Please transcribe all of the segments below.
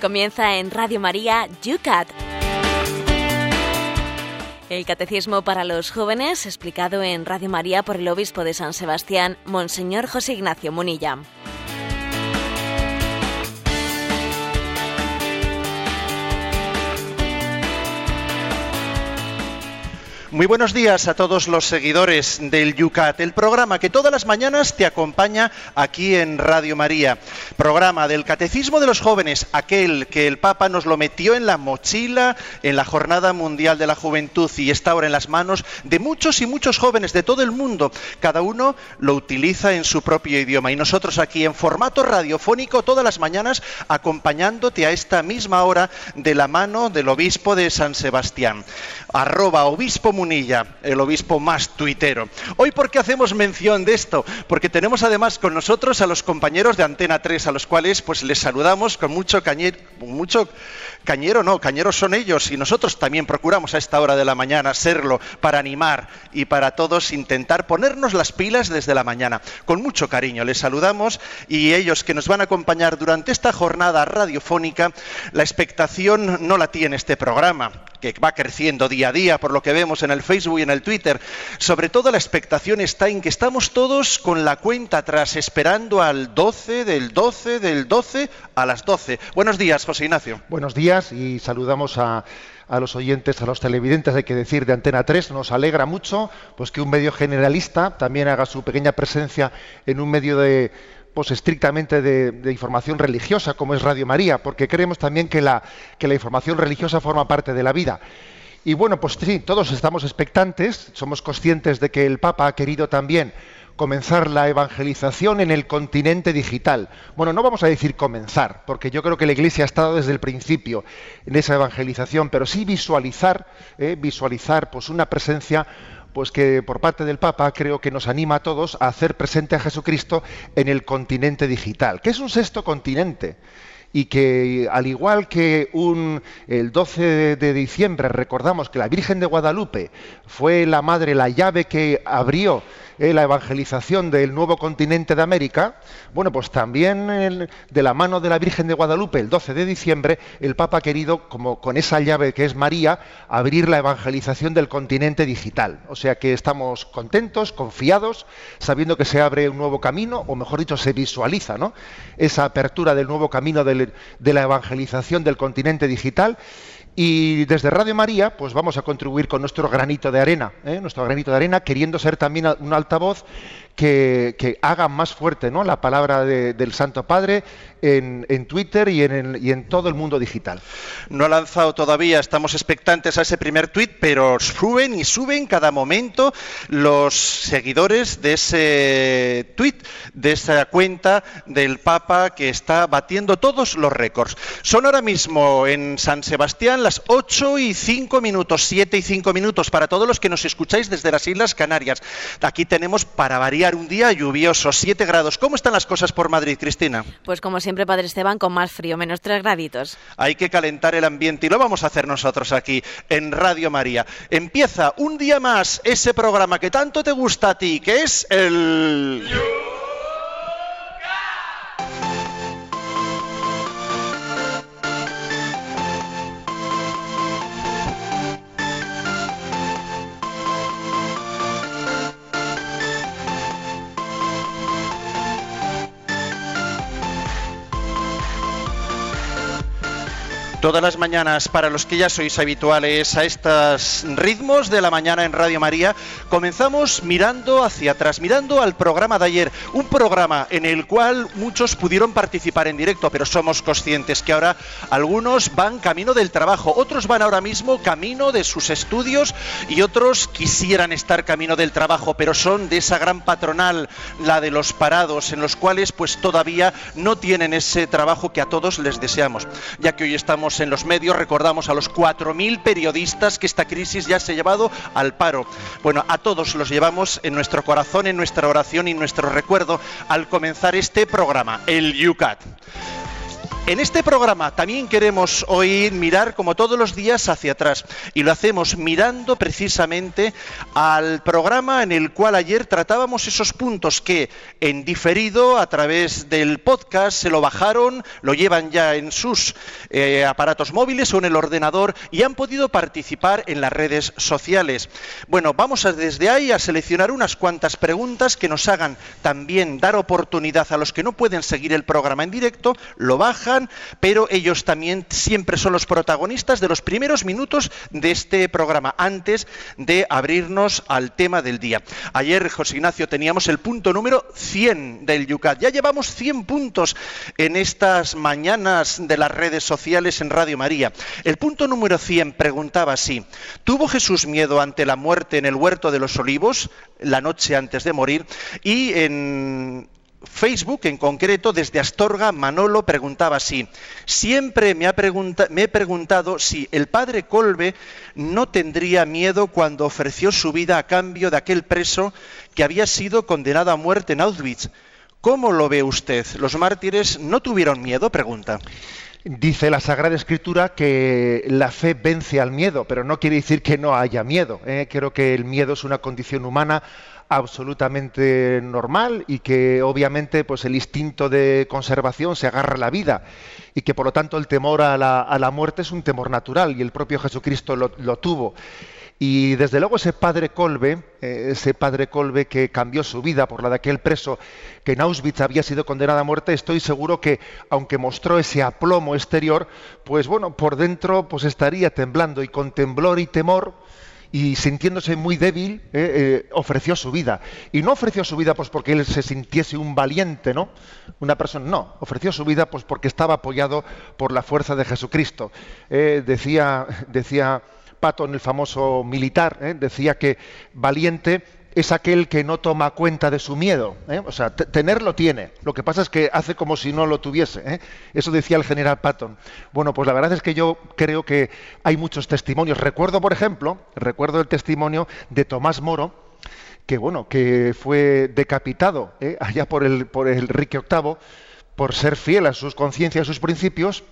Comienza en Radio María Yucat. El Catecismo para los Jóvenes, explicado en Radio María por el Obispo de San Sebastián, Monseñor José Ignacio Munilla. Muy buenos días a todos los seguidores del Yucat, el programa que todas las mañanas te acompaña aquí en Radio María. Programa del Catecismo de los Jóvenes, aquel que el Papa nos lo metió en la mochila en la Jornada Mundial de la Juventud y está ahora en las manos de muchos y muchos jóvenes de todo el mundo. Cada uno lo utiliza en su propio idioma y nosotros aquí en formato radiofónico todas las mañanas acompañándote a esta misma hora de la mano del obispo de San Sebastián. Arroba obispo El obispo más tuitero. Hoy, ¿por qué hacemos mención de esto? Porque tenemos además con nosotros a los compañeros de Antena 3, a los cuales pues les saludamos con mucho cañero, mucho cañero no, cañeros son ellos y nosotros también procuramos a esta hora de la mañana serlo para animar y para todos intentar ponernos las pilas desde la mañana. Con mucho cariño les saludamos y ellos que nos van a acompañar durante esta jornada radiofónica, la expectación no la tiene este programa que va creciendo día a día por lo que vemos en el Facebook y en el Twitter. Sobre todo la expectación está en que estamos todos con la cuenta atrás, esperando al 12 del 12 del 12 a las 12. Buenos días, José Ignacio. Buenos días y saludamos a, los oyentes, a los televidentes, hay que decir, de Antena 3. Nos alegra mucho pues, que un medio generalista también haga su pequeña presencia en un medio de estrictamente de, de, información religiosa, como es Radio María, porque creemos también que la, que la información religiosa forma parte de la vida. Y bueno, pues sí, todos estamos expectantes, somos conscientes de que el Papa ha querido también comenzar la evangelización en el continente digital. Bueno, no vamos a decir comenzar, porque yo creo que la Iglesia ha estado desde el principio en esa evangelización, pero sí visualizar, eh, visualizar pues una presencia pues que por parte del Papa creo que nos anima a todos a hacer presente a Jesucristo en el continente digital, que es un sexto continente y que al igual que un, el 12 de diciembre recordamos que la Virgen de Guadalupe fue la madre, la llave que abrió eh, la evangelización del nuevo continente de América, bueno, pues también de la mano de la Virgen de Guadalupe, el 12 de diciembre, el Papa ha querido, como con esa llave que es María, abrir la evangelización del continente digital. O sea que estamos contentos, confiados, sabiendo que se abre un nuevo camino, o mejor dicho, se visualiza ¿no? esa apertura del nuevo camino de la evangelización del continente digital. Y desde Radio María, pues vamos a contribuir con nuestro granito de arena, ¿eh? nuestro granito de arena, queriendo ser también un altavoz que, que haga más fuerte ¿no? la palabra de, del Santo Padre en, Twitter y en, y en, todo el mundo digital. No ha lanzado todavía, estamos expectantes a ese primer tweet, pero suben y suben cada momento los seguidores de ese tweet, de esa cuenta del Papa que está batiendo todos los récords. Son ahora mismo en San Sebastián las 8 y 5 minutos, 7 y 5 minutos para todos los que nos escucháis desde las Islas Canarias. Aquí tenemos para variar un día lluvioso, 7 grados. ¿Cómo están las cosas por Madrid, Cristina? Pues como siempre, Padre Esteban, con más frío, menos 3 graditos. Hay que calentar el ambiente y lo vamos a hacer nosotros aquí en Radio María. Empieza un día más ese programa que tanto te gusta a ti, que es el... Todas las mañanas, para los que ya sois habituales a estos ritmos de la mañana en Radio María, comenzamos mirando hacia atrás, mirando al programa de ayer, un programa en el cual muchos pudieron participar en directo, pero somos conscientes que ahora algunos van camino del trabajo, otros van ahora mismo camino de sus estudios y otros quisieran estar camino del trabajo, pero son de esa gran patronal, la de los parados, en los cuales pues todavía no tienen ese trabajo que a todos les deseamos, ya que hoy estamos en los medios, recordamos a los 4.000 periodistas que esta crisis ya se ha llevado al paro. Bueno, a todos los llevamos en nuestro corazón, en nuestra oración y en nuestro recuerdo al comenzar este programa, el UCAT. En este programa también queremos hoy mirar como todos los días hacia atrás y lo hacemos mirando precisamente al programa en el cual ayer tratábamos esos puntos que en diferido a través del podcast se lo bajaron, lo llevan ya en sus eh, aparatos móviles o en el ordenador y han podido participar en las redes sociales. Bueno, vamos desde ahí a seleccionar unas cuantas preguntas que nos hagan también dar oportunidad a los que no pueden seguir el programa en directo, lo bajan pero ellos también siempre son los protagonistas de los primeros minutos de este programa, antes de abrirnos al tema del día. Ayer, José Ignacio, teníamos el punto número 100 del Yucat. Ya llevamos 100 puntos en estas mañanas de las redes sociales en Radio María. El punto número 100 preguntaba así, ¿tuvo Jesús miedo ante la muerte en el huerto de los olivos la noche antes de morir? Y en Facebook en concreto, desde Astorga, Manolo preguntaba así, siempre me, me, he preguntado si el padre Colbe no tendría miedo cuando ofreció su vida a cambio de aquel preso que había sido condenado a muerte en Auschwitz. ¿Cómo lo ve usted? ¿Los mártires no tuvieron miedo? Pregunta. Dice la Sagrada Escritura que la fe vence al miedo, pero no quiere decir que no haya miedo. ¿eh? Creo que el miedo es una condición humana absolutamente normal y que obviamente pues el instinto de conservación se agarra a la vida y que por lo tanto el temor a la, muerte es un temor natural y el propio Jesucristo lo, tuvo. Y desde luego ese padre Colbe, eh, ese padre Colbe que cambió su vida por la de aquel preso que en Auschwitz había sido condenado a muerte, estoy seguro que aunque mostró ese aplomo exterior, pues bueno, por dentro pues estaría temblando y con temblor y temor y sintiéndose muy débil, eh, eh, ofreció su vida. Y no ofreció su vida pues porque él se sintiese un valiente, ¿no? Una persona, no, ofreció su vida pues porque estaba apoyado por la fuerza de Jesucristo. Eh, decía, decía Patton, el famoso militar, decía que valiente es aquel que no toma cuenta de su miedo. ¿eh? O sea, tenerlo tiene. Lo que pasa es que hace como si no lo tuviese. ¿eh? Eso decía el general Patton. Bueno, pues la verdad es que yo creo que hay muchos testimonios. Recuerdo, por ejemplo, recuerdo el testimonio de Tomás Moro, que bueno, que fue decapitado ¿eh? allá por el, por el Enrique VIII por ser fiel a sus conciencias, a sus principios,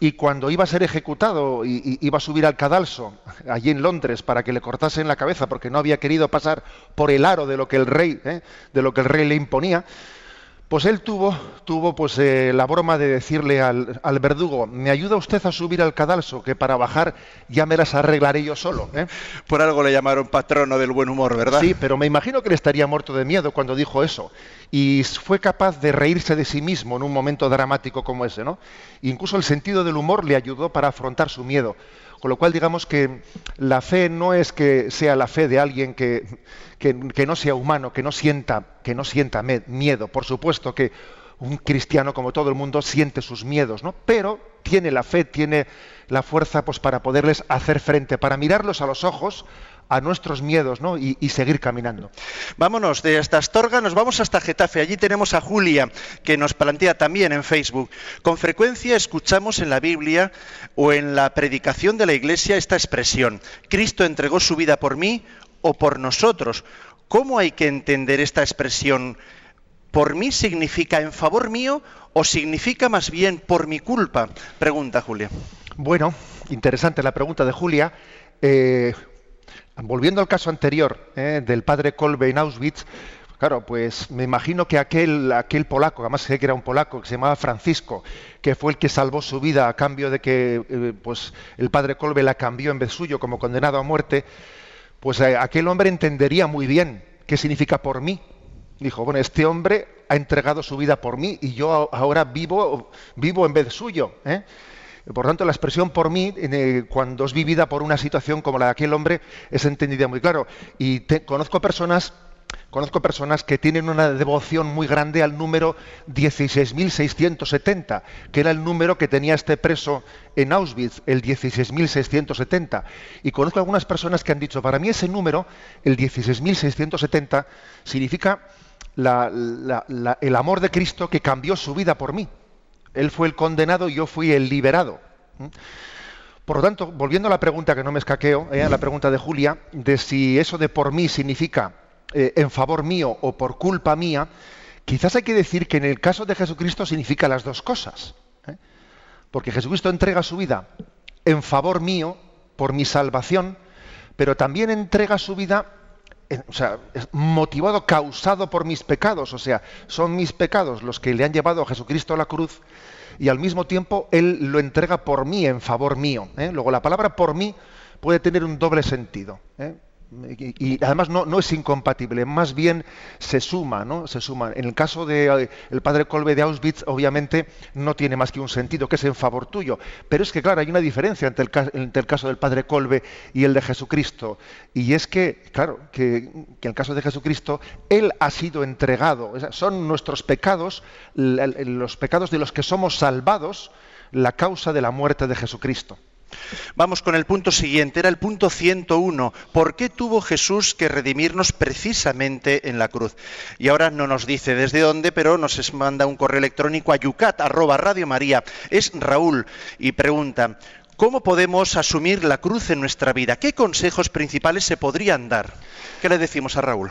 y cuando iba a ser ejecutado y, iba a subir al cadalso allí en Londres para que le cortasen la cabeza porque no había querido pasar por el aro de lo que el rey ¿eh? de lo que el rey le imponía pues él tuvo, tuvo pues, eh, la broma de decirle al, verdugo, ¿me ayuda usted a subir al cadalso? Que para bajar ya me las arreglaré yo solo. ¿eh? Por algo le llamaron patrono del buen humor, ¿verdad? Sí, pero me imagino que le estaría muerto de miedo cuando dijo eso. Y fue capaz de reírse de sí mismo en un momento dramático como ese. ¿no? Incluso el sentido del humor le ayudó para afrontar su miedo. Con lo cual, digamos que la fe no es que sea la fe de alguien que, que, no sea humano, que no sienta, que no sienta miedo. Por supuesto que un cristiano, como todo el mundo, siente sus miedos, ¿no? Pero tiene la fe, tiene la fuerza pues, para poderles hacer frente, para mirarlos a los ojos, a nuestros miedos ¿no? y, seguir caminando. Vámonos de esta Astorga, nos vamos hasta Getafe. Allí tenemos a Julia, que nos plantea también en Facebook. Con frecuencia escuchamos en la Biblia o en la predicación de la Iglesia esta expresión, Cristo entregó su vida por mí o por nosotros. ¿Cómo hay que entender esta expresión? ¿Por mí significa en favor mío o significa más bien por mi culpa? Pregunta Julia. Bueno, interesante la pregunta de Julia. Eh, Volviendo al caso anterior eh, del padre Kolbe en Auschwitz, claro, pues me imagino que aquel, aquel polaco, además sé que era un polaco, que se llamaba Francisco, que fue el que salvó su vida a cambio de que eh, pues el padre Kolbe la cambió en vez suyo como condenado a muerte, pues eh, aquel hombre entendería muy bien qué significa por mí. Dijo, bueno, este hombre ha entregado su vida por mí y yo ahora vivo, vivo en vez suyo. Por tanto, la expresión por mí, cuando es vivida por una situación como la de aquel hombre, es entendida muy claro. Y conozco personas Conozco personas que tienen una devoción muy grande al número 16.670, que era el número que tenía este preso en Auschwitz, el 16.670. Y conozco algunas personas que han dicho, para mí ese número, el 16.670, significa el amor de Cristo que cambió su vida por mí. Él fue el condenado y yo fui el liberado. ¿Mm? Por lo tanto, volviendo a la pregunta que no me escaqueo, eh, a la pregunta de Julia, de si eso de por mí significa eh, en favor mío o por culpa mía, quizás hay que decir que en el caso de Jesucristo significa las dos cosas. ¿eh? Porque Jesucristo entrega su vida en favor mío, por mi salvación, pero también entrega su vida o sea, motivado, causado por mis pecados, o sea, son mis pecados los que le han llevado a Jesucristo a la cruz y al mismo tiempo Él lo entrega por mí, en favor mío. ¿eh? Luego, la palabra por mí puede tener un doble sentido. ¿eh? Y, además no, es incompatible, más bien se suma, ¿no? Se suma. En el caso del eh, padre Kolbe de Auschwitz, obviamente no tiene más que un sentido, que es en favor tuyo. Pero es que, claro, hay una diferencia entre el, caso del padre Kolbe y el de Jesucristo. Y es que, claro, que, que, en el caso de Jesucristo, Él ha sido entregado. Son nuestros pecados, los pecados de los que somos salvados, la causa de la muerte de Jesucristo. Vamos con el punto siguiente, era el punto 101. ¿Por qué tuvo Jesús que redimirnos precisamente en la cruz? Y ahora no nos dice desde dónde, pero nos manda un correo electrónico a yucat, arroba Radio María. Es Raúl y pregunta, ¿cómo podemos asumir la cruz en nuestra vida? ¿Qué consejos principales se podrían dar? ¿Qué le decimos a Raúl?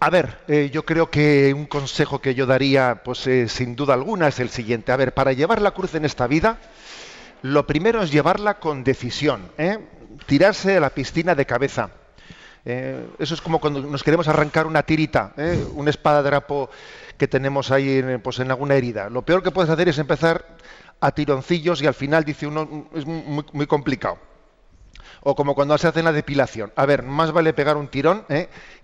A ver, eh, yo creo que un consejo que yo daría, pues eh, sin duda alguna, es el siguiente. A ver, para llevar la cruz en esta vida, lo primero es llevarla con decisión, ¿eh? tirarse a la piscina de cabeza. Eh, eso es como cuando nos queremos arrancar una tirita, ¿eh? una espada de rapo que tenemos ahí en, pues, en alguna herida. Lo peor que puedes hacer es empezar a tironcillos y al final dice uno es muy, complicado. O como cuando se hace la depilación. A ver, más vale pegar un tirón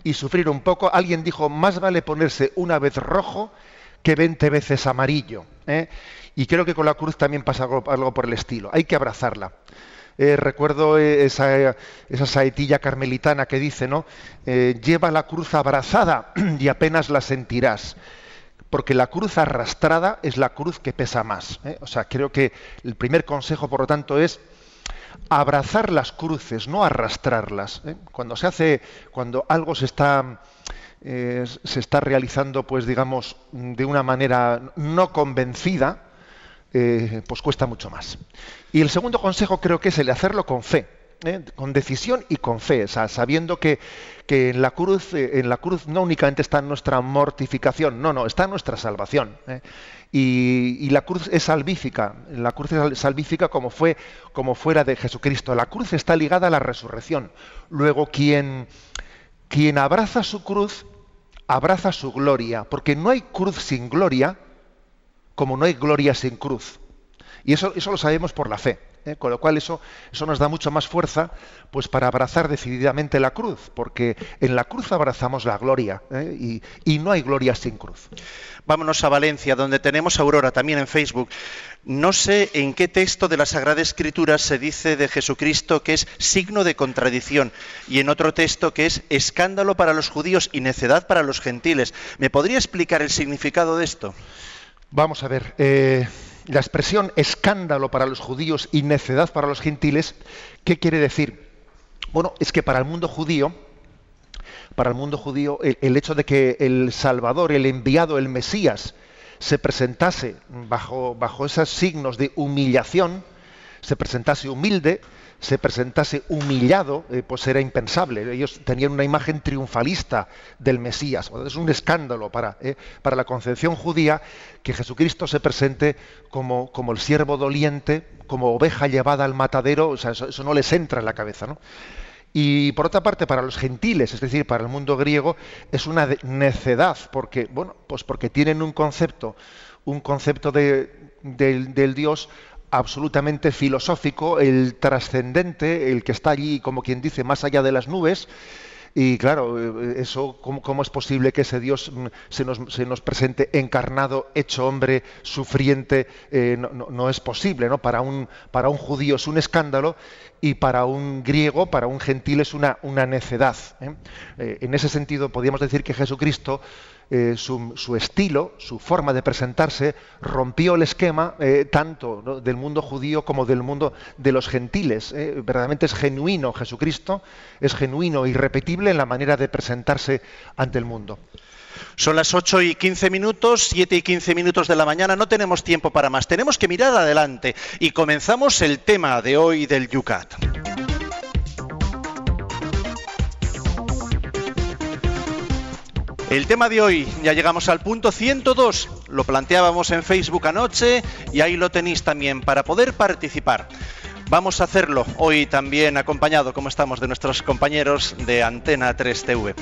y sufrir un poco. Alguien dijo, más vale ponerse una vez rojo que 20 veces amarillo. Y creo que con la cruz también pasa algo, por el estilo. Hay que abrazarla. Eh, recuerdo eh, esa, esa, saetilla carmelitana que dice, ¿no? Eh, lleva la cruz abrazada y apenas la sentirás. Porque la cruz arrastrada es la cruz que pesa más. O sea, creo que el primer consejo, por lo tanto, es abrazar las cruces, no arrastrarlas. Cuando se hace, cuando algo se está se está realizando, pues digamos, de una manera no convencida, eh, pues cuesta mucho más. Y el segundo consejo creo que es el hacerlo con fe, ¿eh? con decisión y con fe, sabiendo que, en, la cruz, eh, en la cruz no únicamente está nuestra mortificación, no, no, está nuestra salvación. Y, la cruz es salvífica, la cruz es salvífica como fue como fuera de Jesucristo. La cruz está ligada a la resurrección. Luego quien, quien abraza su cruz abraza su gloria, porque no hay cruz sin gloria como no hay gloria sin cruz. Y eso, eso lo sabemos por la fe. ¿eh? Con lo cual eso, eso nos da mucho más fuerza pues, para abrazar decididamente la cruz, porque en la cruz abrazamos la gloria ¿eh? y, y, no hay gloria sin cruz. Vámonos a Valencia, donde tenemos a Aurora también en Facebook. No sé en qué texto de la Sagrada Escritura se dice de Jesucristo que es signo de contradicción y en otro texto que es escándalo para los judíos y necedad para los gentiles. ¿Me podría explicar el significado de esto? Vamos a ver, eh, la expresión escándalo para los judíos y necedad para los gentiles, ¿qué quiere decir? Bueno, es que para el mundo judío, para el mundo judío, el, hecho de que el Salvador, el enviado, el Mesías, se presentase bajo, esos signos de humillación, se presentase humilde, se presentase humillado, eh, pues era impensable. Ellos tenían una imagen triunfalista del Mesías. Es un escándalo para, eh, para la concepción judía que Jesucristo se presente como, el siervo doliente, como oveja llevada al matadero. O sea, eso, no les entra en la cabeza. ¿no? Y por otra parte, para los gentiles, es decir, para el mundo griego, es una necedad, porque, bueno, pues porque tienen un concepto, un concepto de, del Dios absolutamente filosófico, el trascendente, el que está allí, como quien dice, más allá de las nubes. Y claro, eh, eso, ¿cómo, es posible que ese Dios mm, se nos, se nos presente encarnado, hecho hombre, sufriente? Eh, no, es posible, ¿no? Para un, para un judío es un escándalo y para un griego, para un gentil es una, una necedad. ¿eh? en ese sentido, podríamos decir que Jesucristo eh, su, estilo, su forma de presentarse, rompió el esquema eh, tanto del mundo judío como del mundo de los gentiles. Eh. Verdaderamente es genuino Jesucristo, es genuino y repetible en la manera de presentarse ante el mundo. Son las 8 y 15 minutos, 7 y 15 minutos de la mañana, no tenemos tiempo para más, tenemos que mirar adelante y comenzamos el tema de hoy del Yucat. El tema de hoy, ya llegamos al punto 102, lo planteábamos en Facebook anoche y ahí lo tenéis también para poder participar. Vamos a hacerlo hoy también acompañado, como estamos, de nuestros compañeros de Antena 3 TV.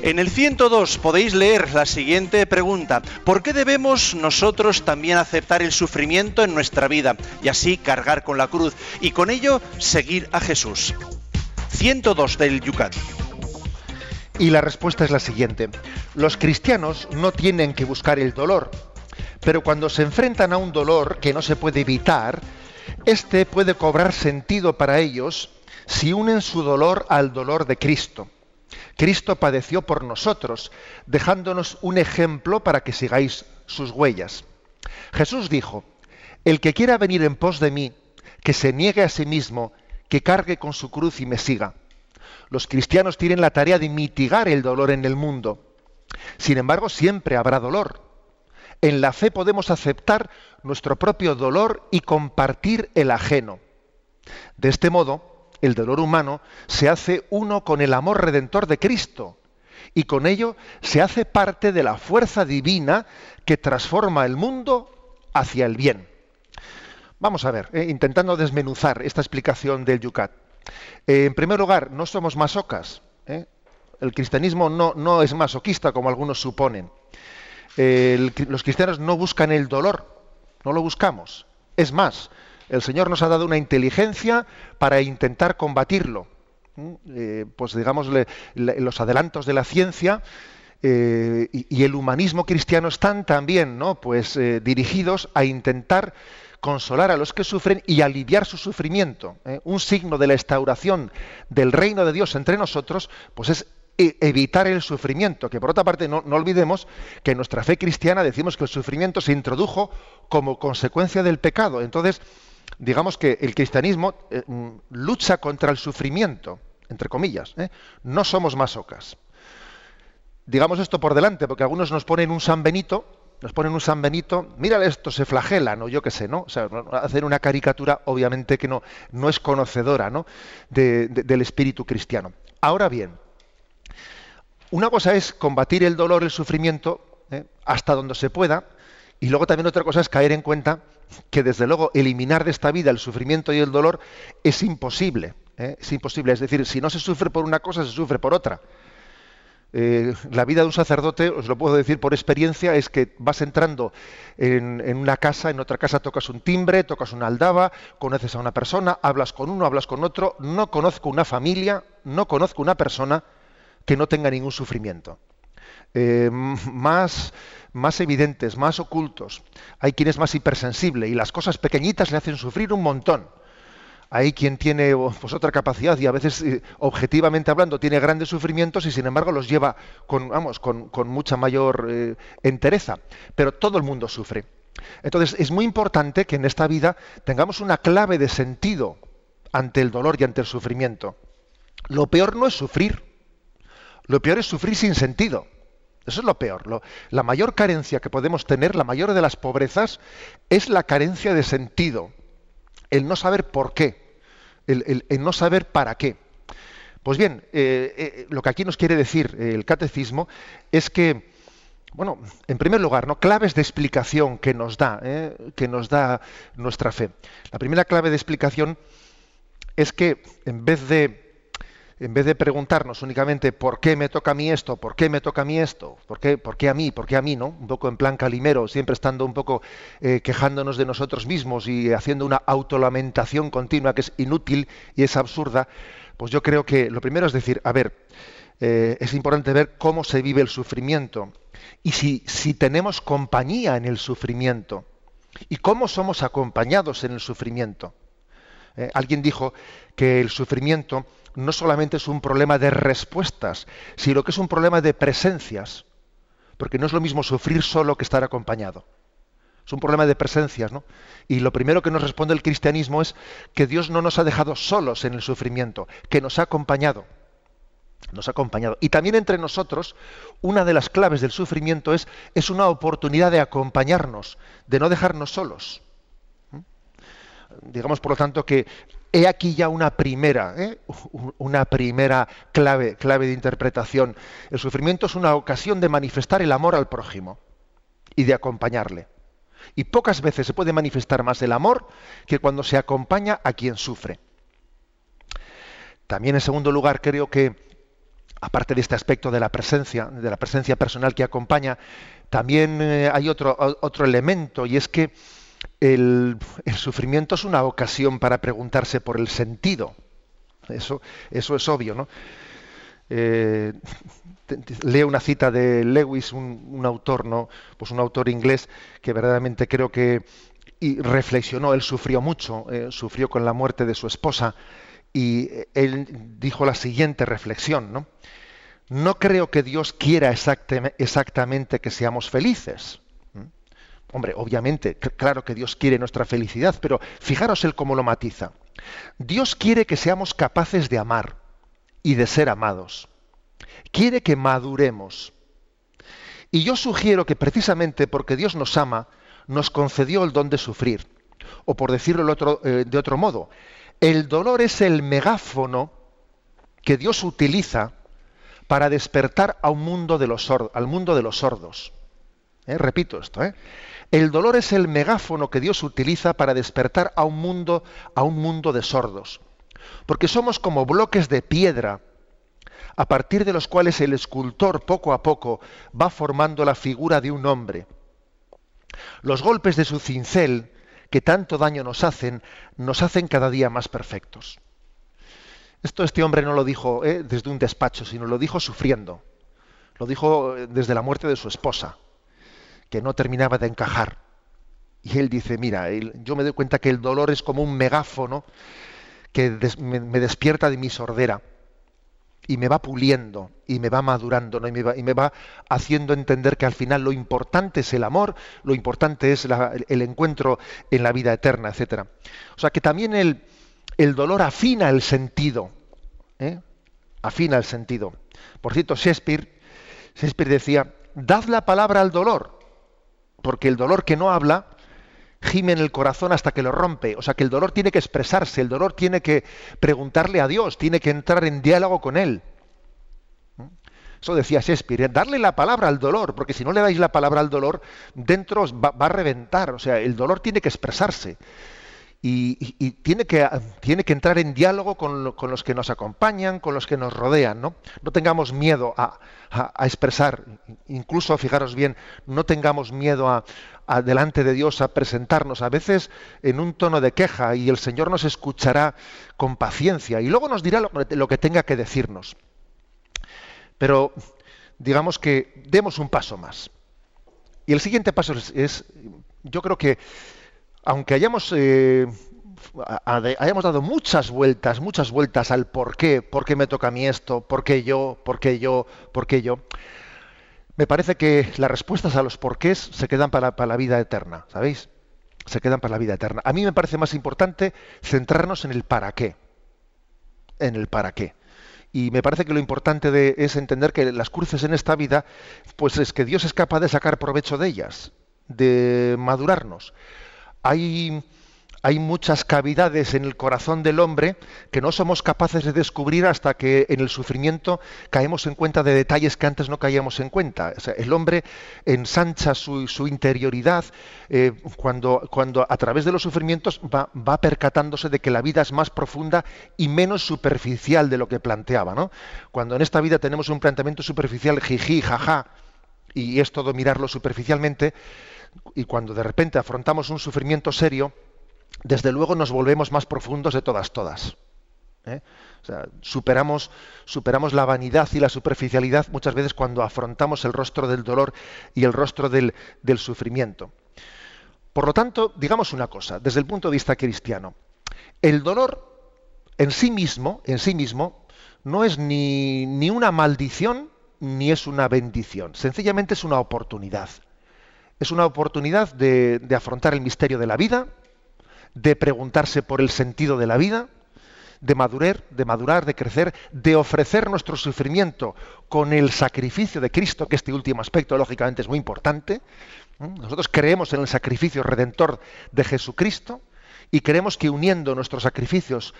En el 102 podéis leer la siguiente pregunta. ¿Por qué debemos nosotros también aceptar el sufrimiento en nuestra vida y así cargar con la cruz y con ello seguir a Jesús? 102 del Yucat. Y la respuesta es la siguiente. Los cristianos no tienen que buscar el dolor, pero cuando se enfrentan a un dolor que no se puede evitar, este puede cobrar sentido para ellos si unen su dolor al dolor de Cristo. Cristo padeció por nosotros, dejándonos un ejemplo para que sigáis sus huellas. Jesús dijo, el que quiera venir en pos de mí, que se niegue a sí mismo, que cargue con su cruz y me siga. Los cristianos tienen la tarea de mitigar el dolor en el mundo. Sin embargo, siempre habrá dolor. En la fe podemos aceptar nuestro propio dolor y compartir el ajeno. De este modo, el dolor humano se hace uno con el amor redentor de Cristo y con ello se hace parte de la fuerza divina que transforma el mundo hacia el bien. Vamos a ver, eh, intentando desmenuzar esta explicación del Yucat. Eh, en primer lugar, no somos masocas. ¿eh? El cristianismo no, no, es masoquista como algunos suponen. los cristianos no buscan el dolor, no lo buscamos. Es más, el Señor nos ha dado una inteligencia para intentar combatirlo. Eh, pues digamos, los adelantos de la ciencia y, el humanismo cristiano están también ¿no? pues, dirigidos a intentar consolar a los que sufren y aliviar su sufrimiento. ¿eh? Un signo de la instauración del reino de Dios entre nosotros, pues es e, evitar el sufrimiento, que por otra parte no, olvidemos que en nuestra fe cristiana decimos que el sufrimiento se introdujo como consecuencia del pecado. Entonces, digamos que el cristianismo eh, mm, lucha contra el sufrimiento, entre comillas. ¿eh? No somos masocas. Digamos esto por delante, porque algunos nos ponen un San Benito nos ponen un San Benito, mira esto, se flagela, ¿no? Yo qué sé, ¿no? O sea, hacer una caricatura obviamente que no, no es conocedora, ¿no? del espíritu cristiano. Ahora bien, una cosa es combatir el dolor, el sufrimiento, ¿eh? hasta donde se pueda, y luego también otra cosa es caer en cuenta que desde luego eliminar de esta vida el sufrimiento y el dolor es imposible. ¿eh? Es imposible. Es decir, si no se sufre por una cosa, se sufre por otra. Eh, la vida de un sacerdote, os lo puedo decir por experiencia, es que vas entrando en, una casa, en otra casa tocas un timbre, tocas una aldaba, conoces a una persona, hablas con uno, hablas con otro, no conozco una familia, no conozco una persona que no tenga ningún sufrimiento. Eh, más, más evidentes, más ocultos. Hay quien es más hipersensible y las cosas pequeñitas le hacen sufrir un montón hay quien tiene pues, otra capacidad y a veces, eh, objetivamente hablando, tiene grandes sufrimientos y sin embargo los lleva con, mucha mayor eh, entereza. Pero todo el mundo sufre. Entonces es muy importante que en esta vida tengamos una clave de sentido ante el dolor y ante el sufrimiento. Lo peor no es sufrir, lo peor es sufrir sin sentido. Eso es lo peor. la mayor carencia que podemos tener, la mayor de las pobrezas, es la carencia de sentido el no saber por qué, el, no saber para qué. Pues bien, eh, eh, lo que aquí nos quiere decir el catecismo es que, bueno, en primer lugar, ¿no? claves de explicación que nos da, eh, que nos da nuestra fe. La primera clave de explicación es que en vez de en vez de preguntarnos únicamente por qué me toca a mí esto, por qué me toca a mí esto, por qué, por qué a mí, por qué a mí, ¿no? Un poco en plan calimero, siempre estando un poco eh, quejándonos de nosotros mismos y haciendo una autolamentación continua que es inútil y es absurda, pues yo creo que lo primero es decir, a ver, eh, es importante ver cómo se vive el sufrimiento y si, si tenemos compañía en el sufrimiento y cómo somos acompañados en el sufrimiento. Eh, alguien dijo que el sufrimiento no solamente es un problema de respuestas, sino que es un problema de presencias, porque no es lo mismo sufrir solo que estar acompañado. Es un problema de presencias, ¿no? Y lo primero que nos responde el cristianismo es que Dios no nos ha dejado solos en el sufrimiento, que nos ha acompañado. Nos ha acompañado. Y también entre nosotros, una de las claves del sufrimiento es, es una oportunidad de acompañarnos, de no dejarnos solos. Digamos, por lo tanto, que He aquí ya una primera, ¿eh? una primera clave, clave de interpretación. El sufrimiento es una ocasión de manifestar el amor al prójimo y de acompañarle. Y pocas veces se puede manifestar más el amor que cuando se acompaña a quien sufre. También en segundo lugar creo que aparte de este aspecto de la presencia, de la presencia personal que acompaña, también eh, hay otro, otro elemento y es que el, sufrimiento es una ocasión para preguntarse por el sentido. Eso, eso es obvio, ¿no? Eh, leo una cita de Lewis, un, autor, ¿no? Pues un autor inglés que verdaderamente creo que y reflexionó, él sufrió mucho, eh, sufrió con la muerte de su esposa, y él dijo la siguiente reflexión, ¿no? No creo que Dios quiera exactamente que seamos felices. Hombre, obviamente, claro que Dios quiere nuestra felicidad, pero fijaros él cómo lo matiza. Dios quiere que seamos capaces de amar y de ser amados. Quiere que maduremos. Y yo sugiero que precisamente porque Dios nos ama, nos concedió el don de sufrir. O por decirlo eh, de otro modo, el dolor es el megáfono que Dios utiliza para despertar mundo de los al mundo de los sordos. ¿Eh? Repito esto, ¿eh? El dolor es el megáfono que Dios utiliza para despertar a un mundo, a un mundo de sordos. Porque somos como bloques de piedra, a partir de los cuales el escultor poco a poco va formando la figura de un hombre. Los golpes de su cincel, que tanto daño nos hacen, nos hacen cada día más perfectos. Esto este hombre no lo dijo ¿eh? desde un despacho, sino lo dijo sufriendo. Lo dijo eh, desde la muerte de su esposa, que no terminaba de encajar. Y él dice, mira, yo me doy cuenta que el dolor es como un megáfono que me, despierta de mi sordera y me va puliendo y me va madurando y, me va, haciendo entender que al final lo importante es el amor, lo importante es el encuentro en la vida eterna, etc. O sea que también el, el dolor afina el sentido. ¿eh? Afina el sentido. Por cierto, Shakespeare, Shakespeare decía, dad la palabra al dolor, porque el dolor que no habla gime en el corazón hasta que lo rompe. O sea que el dolor tiene que expresarse, el dolor tiene que preguntarle a Dios, tiene que entrar en diálogo con Él. ¿Mm? Eso decía Shakespeare, ¿eh? darle la palabra al dolor, porque si no le dais la palabra al dolor, dentro va, va a reventar. O sea, el dolor tiene que expresarse y, tiene, que, tiene, que, entrar en diálogo con, los que nos acompañan, con los que nos rodean. No, no tengamos miedo a, expresar, incluso, fijaros bien, no tengamos miedo a, delante de Dios a presentarnos, a veces en un tono de queja, y el Señor nos escuchará con paciencia y luego nos dirá lo, que tenga que decirnos. Pero digamos que demos un paso más. Y el siguiente paso es yo creo que aunque hayamos, eh, hayamos dado muchas vueltas, muchas vueltas al por qué, por qué me toca a mí esto, por qué yo, por qué yo, por qué yo, me parece que las respuestas a los porqués se quedan para, para la vida eterna, ¿sabéis? Se quedan para la vida eterna. A mí me parece más importante centrarnos en el para qué. En el para qué. Y me parece que lo importante de, es entender que las cruces en esta vida, pues es que Dios es capaz de sacar provecho de ellas, de madurarnos hay, muchas cavidades en el corazón del hombre que no somos capaces de descubrir hasta que en el sufrimiento caemos en cuenta de detalles que antes no caíamos en cuenta. el hombre ensancha su, interioridad eh, cuando, a través de los sufrimientos va, va, percatándose de que la vida es más profunda y menos superficial de lo que planteaba. ¿no? Cuando en esta vida tenemos un planteamiento superficial, jiji, jaja, y es todo mirarlo superficialmente, y cuando de repente afrontamos un sufrimiento serio, desde luego nos volvemos más profundos de todas, todas. ¿eh? superamos, superamos la vanidad y la superficialidad muchas veces cuando afrontamos el rostro del dolor y el rostro del, del sufrimiento. Por lo tanto, digamos una cosa, desde el punto de vista cristiano, el dolor en sí mismo, en sí mismo, no es ni, ni una maldición ni es una bendición. Sencillamente es una oportunidad. Es una oportunidad de, afrontar el misterio de la vida, de preguntarse por el sentido de la vida, de madurar, de madurar, de crecer, de ofrecer nuestro sufrimiento con el sacrificio de Cristo, que este último aspecto lógicamente es muy importante. Nosotros creemos en el sacrificio redentor de Jesucristo Y creemos que uniendo nuestros sacrificios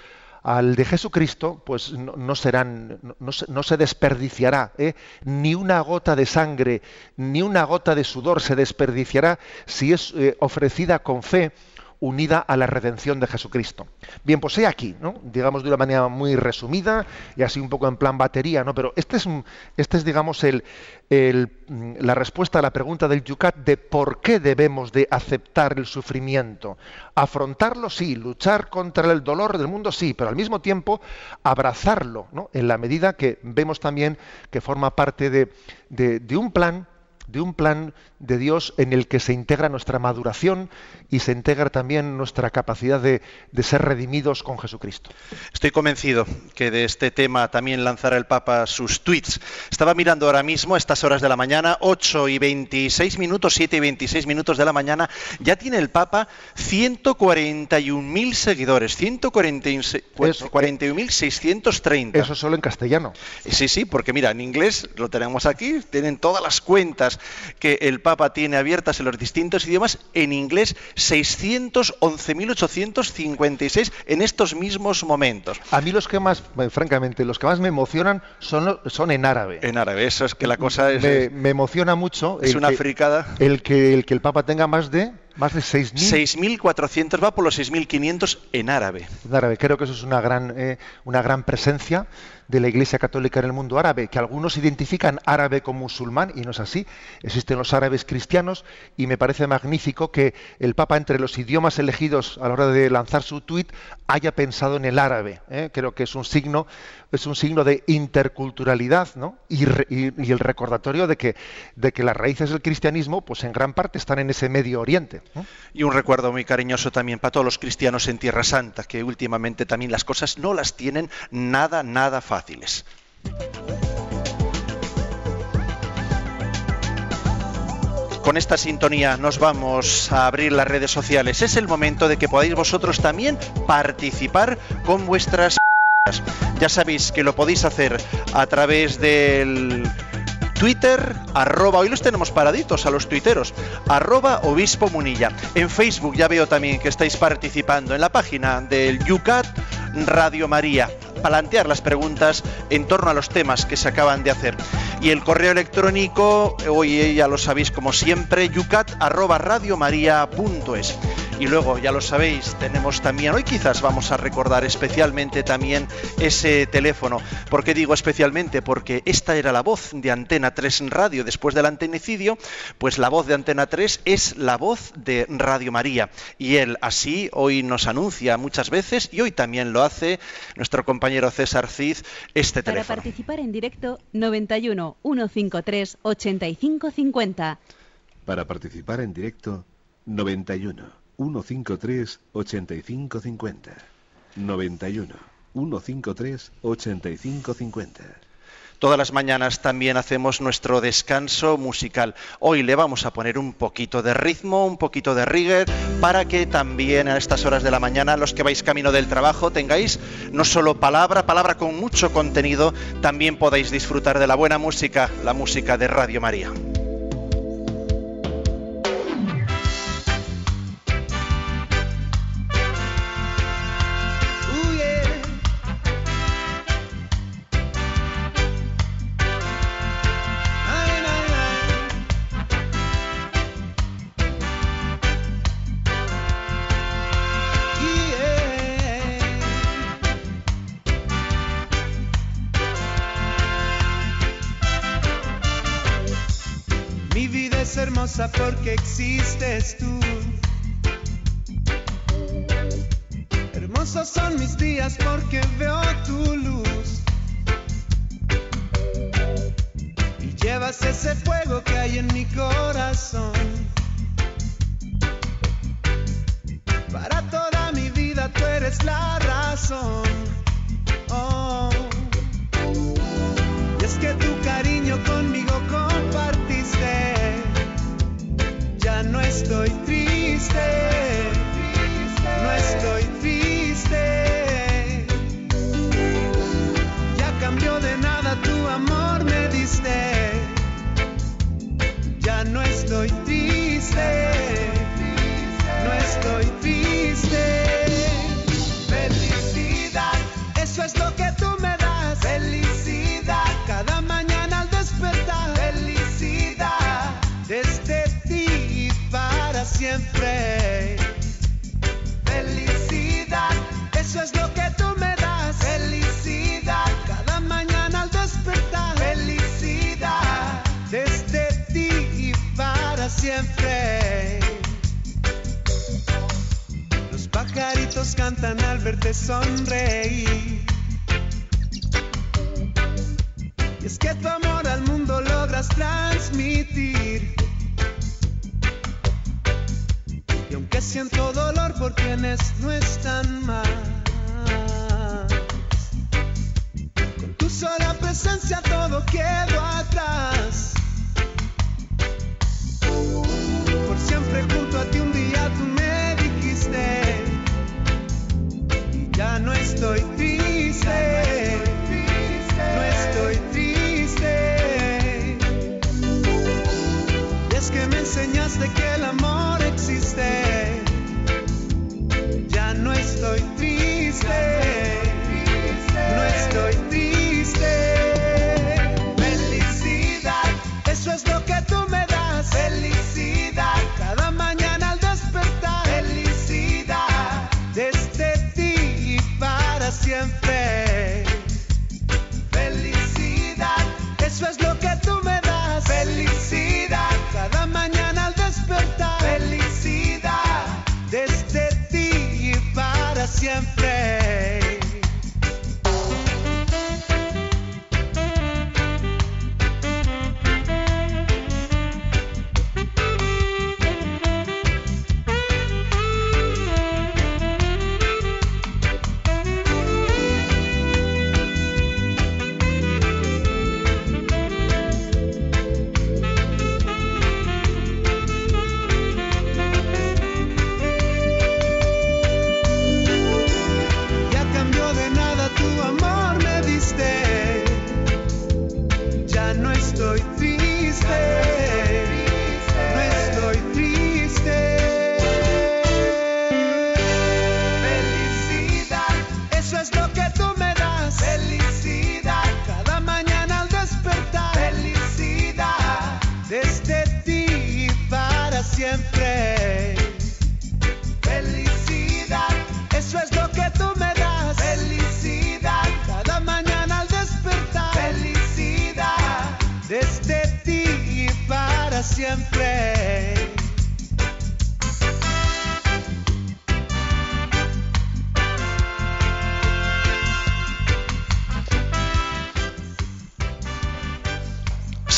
al de Jesucristo, pues no, serán, no, se, desperdiciará, ¿eh? ni una gota de sangre, ni una gota de sudor se desperdiciará si es eh, ofrecida con fe unida a la redención de Jesucristo. Bien, pues he aquí, ¿no? digamos de una manera muy resumida y así un poco en plan batería, ¿no? pero este es, este es digamos, el, la respuesta a la pregunta del Yucat de por qué debemos de aceptar el sufrimiento. Afrontarlo, sí, luchar contra el dolor del mundo, sí, pero al mismo tiempo abrazarlo, ¿no? en la medida que vemos también que forma parte de un plan de un plan de Dios en el que se integra nuestra maduración y se integra también nuestra capacidad de, ser redimidos con Jesucristo. Estoy convencido que de este tema también lanzará el Papa sus tweets. Estaba mirando ahora mismo a estas horas de la mañana, 8 y 26 minutos, 7 y 26 minutos de la mañana, ya tiene el Papa 141.000 seguidores, 141.630. Eso solo en castellano. Sí, sí, porque mira, en inglés lo tenemos aquí, tienen todas las cuentas que el Papa tiene abiertas en los distintos idiomas, en inglés 611.856 en estos mismos momentos. A mí los que más, francamente, los que más me emocionan son, son en árabe. En árabe, eso es que la cosa es... Me, emociona mucho. Es una fricada. El que, el que el Papa tenga más de más de 6.000. 6.400 va por los 6.500 en árabe. En árabe, creo que eso es una gran, eh, una gran presencia de la Iglesia Católica en el mundo árabe, que algunos identifican árabe como musulmán y no es así. Existen los árabes cristianos y me parece magnífico que el Papa entre los idiomas elegidos a la hora de lanzar su tuit haya pensado en el árabe. ¿eh? Creo que es un signo es un signo de interculturalidad ¿no? y, el recordatorio de que, de que las raíces del cristianismo pues en gran parte están en ese Medio Oriente. Y un recuerdo muy cariñoso también para todos los cristianos en Tierra Santa, que últimamente también las cosas no las tienen nada, nada con esta sintonía nos vamos a abrir las redes sociales. Es el momento de que podáis vosotros también participar con vuestras ya sabéis que lo podéis hacer a través del Twitter, arroba, hoy los tenemos paraditos a los tuiteros, arroba obispo munilla. En Facebook ya veo también que estáis participando en la página del Yucat Radio María plantear las preguntas en torno a los temas que se acaban de hacer. Y el correo electrónico, hoy ya lo sabéis como siempre, yucat@radiomaria.es. Y luego, ya lo sabéis, tenemos también, hoy quizás vamos a recordar especialmente también ese teléfono. ¿Por qué digo especialmente? Porque esta era la voz de Antena 3 en Radio después del antenicidio, pues la voz de Antena 3 es la voz de Radio María. Y él así hoy nos anuncia muchas veces y hoy también lo hace nuestro compañero César Cid este teléfono. Para participar en directo, 91 153 8550. Para participar en directo, 91 153 8550. 91 153 8550. Todas las mañanas también hacemos nuestro descanso musical. Hoy le vamos a poner un poquito de ritmo, un poquito de rigor, para que también a estas horas de la mañana, los que vais camino del trabajo, tengáis no solo palabra, palabra con mucho contenido, también podáis disfrutar de la buena música, la música de Radio María. Existes tú. Siempre. Felicidad, eso es lo que tú me das. Felicidad, cada mañana al despertar. Felicidad, desde ti y para siempre. Los pajaritos cantan al verte sonreír. Y es que tu amor al mundo logras transmitir. Aunque siento dolor por quienes no están más, con tu sola presencia todo quedó atrás. Por siempre junto a ti un día tú me dijiste, y ya no estoy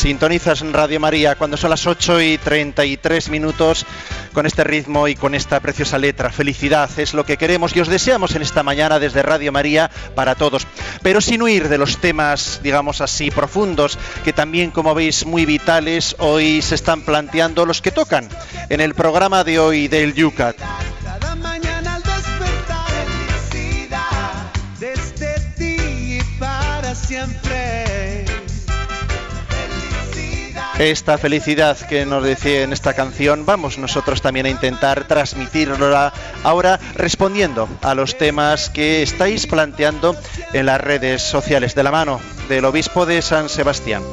Sintonizas en Radio María cuando son las 8 y 33 minutos con este ritmo y con esta preciosa letra. Felicidad es lo que queremos y os deseamos en esta mañana desde Radio María para todos. Pero sin huir de los temas, digamos así, profundos, que también, como veis, muy vitales, hoy se están planteando los que tocan en el programa de hoy del Yucat. Esta felicidad que nos decía en esta canción, vamos nosotros también a intentar transmitirla ahora respondiendo a los temas que estáis planteando en las redes sociales de la mano del obispo de San Sebastián.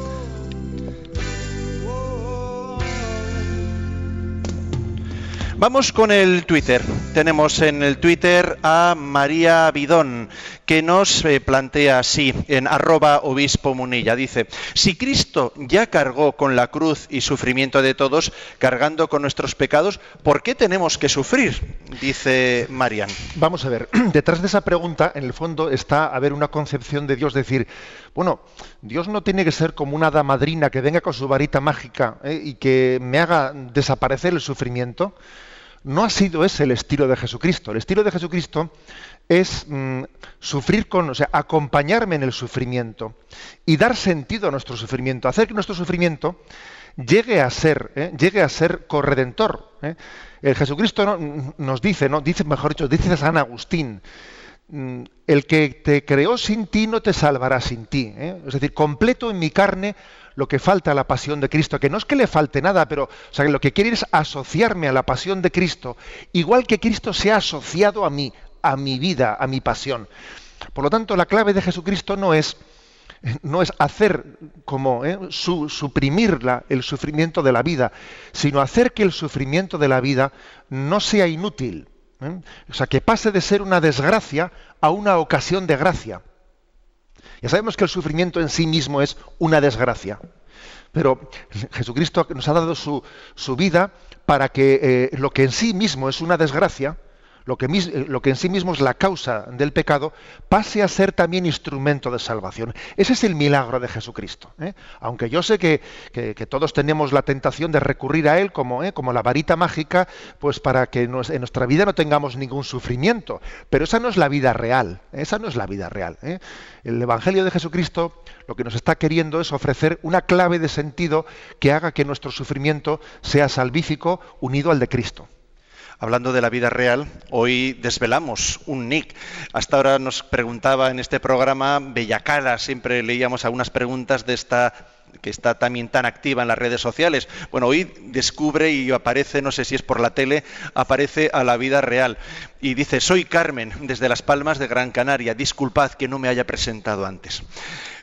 Vamos con el Twitter. Tenemos en el Twitter a María Bidón, que nos eh, plantea así, en arroba obispo munilla. Dice, si Cristo ya cargó con la cruz y sufrimiento de todos, cargando con nuestros pecados, ¿por qué tenemos que sufrir? Dice Marian. Vamos a ver, detrás de esa pregunta, en el fondo, está a ver una concepción de Dios, decir, bueno, Dios no tiene que ser como una hada madrina que venga con su varita mágica ¿eh? y que me haga desaparecer el sufrimiento. No ha sido ese el estilo de Jesucristo. El estilo de Jesucristo es mm, sufrir con, o sea, acompañarme en el sufrimiento y dar sentido a nuestro sufrimiento, hacer que nuestro sufrimiento llegue a ser, ¿eh? llegue a ser corredentor. ¿eh? El Jesucristo no- nos dice, no, dice, mejor dicho, dice San Agustín, mm, el que te creó sin ti no te salvará sin ti. ¿eh? Es decir, completo en mi carne lo que falta a la pasión de Cristo, que no es que le falte nada, pero lo que quiere es asociarme a la pasión de Cristo, igual que Cristo se ha asociado a mí, a mi vida, a mi pasión. Por lo tanto, la clave de Jesucristo no es no es hacer como ¿eh? suprimir el sufrimiento de la vida, sino hacer que el sufrimiento de la vida no sea inútil. ¿Eh? O sea, que pase de ser una desgracia a una ocasión de gracia. Ya sabemos que el sufrimiento en sí mismo es una desgracia. Pero Jesucristo nos ha dado su, vida para que eh, lo que en sí mismo es una desgracia, lo que, eh, lo que, en sí mismo es la causa del pecado, pase a ser también instrumento de salvación. Ese es el milagro de Jesucristo. ¿eh? Aunque yo sé que, todos tenemos la tentación de recurrir a Él como, ¿eh? como la varita mágica, pues para que en nuestra vida no tengamos ningún sufrimiento. Pero esa no es la vida real. Esa no es la vida real. El Evangelio de Jesucristo lo que nos está queriendo es ofrecer una clave de sentido que haga que nuestro sufrimiento sea salvífico unido al de Cristo. Hablando de la vida real, hoy desvelamos un nick. Hasta ahora nos preguntaba en este programa Bellacara, siempre leíamos algunas preguntas de esta que está también tan activa en las redes sociales. Bueno, hoy descubre y aparece, no sé si es por la tele, aparece a la vida real. Y dice, soy Carmen, desde Las Palmas de Gran Canaria. Disculpad que no me haya presentado antes.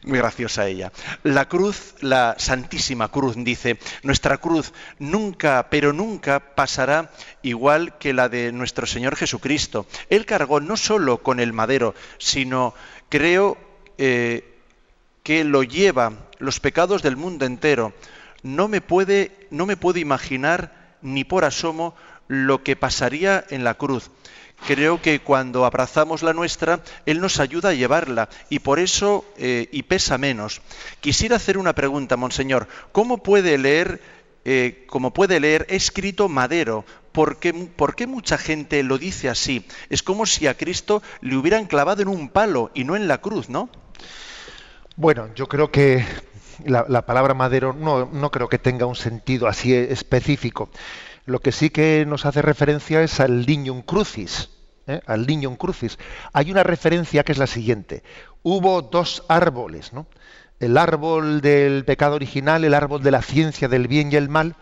Muy graciosa ella. La cruz, la Santísima Cruz, dice, nuestra cruz nunca, pero nunca pasará igual que la de nuestro Señor Jesucristo. Él cargó no solo con el madero, sino creo eh, que lo lleva los pecados del mundo entero. No me puede, no me puedo imaginar ni por asomo lo que pasaría en la cruz creo que cuando abrazamos la nuestra, Él nos ayuda a llevarla y por eso eh, y pesa menos. Quisiera hacer una pregunta, Monseñor. ¿Cómo puede leer, eh, como puede leer, escrito madero? ¿Por qué, ¿Por qué, mucha gente lo dice así? Es como si a Cristo le hubieran clavado en un palo y no en la cruz, ¿no? Bueno, yo creo que la, la palabra madero no, no creo que tenga un sentido así específico. Lo que sí que nos hace referencia es al lignum crucis, ¿eh? al lignum crucis. Hay una referencia que es la siguiente. Hubo dos árboles, ¿no? El árbol del pecado original, el árbol de la ciencia del bien y el mal,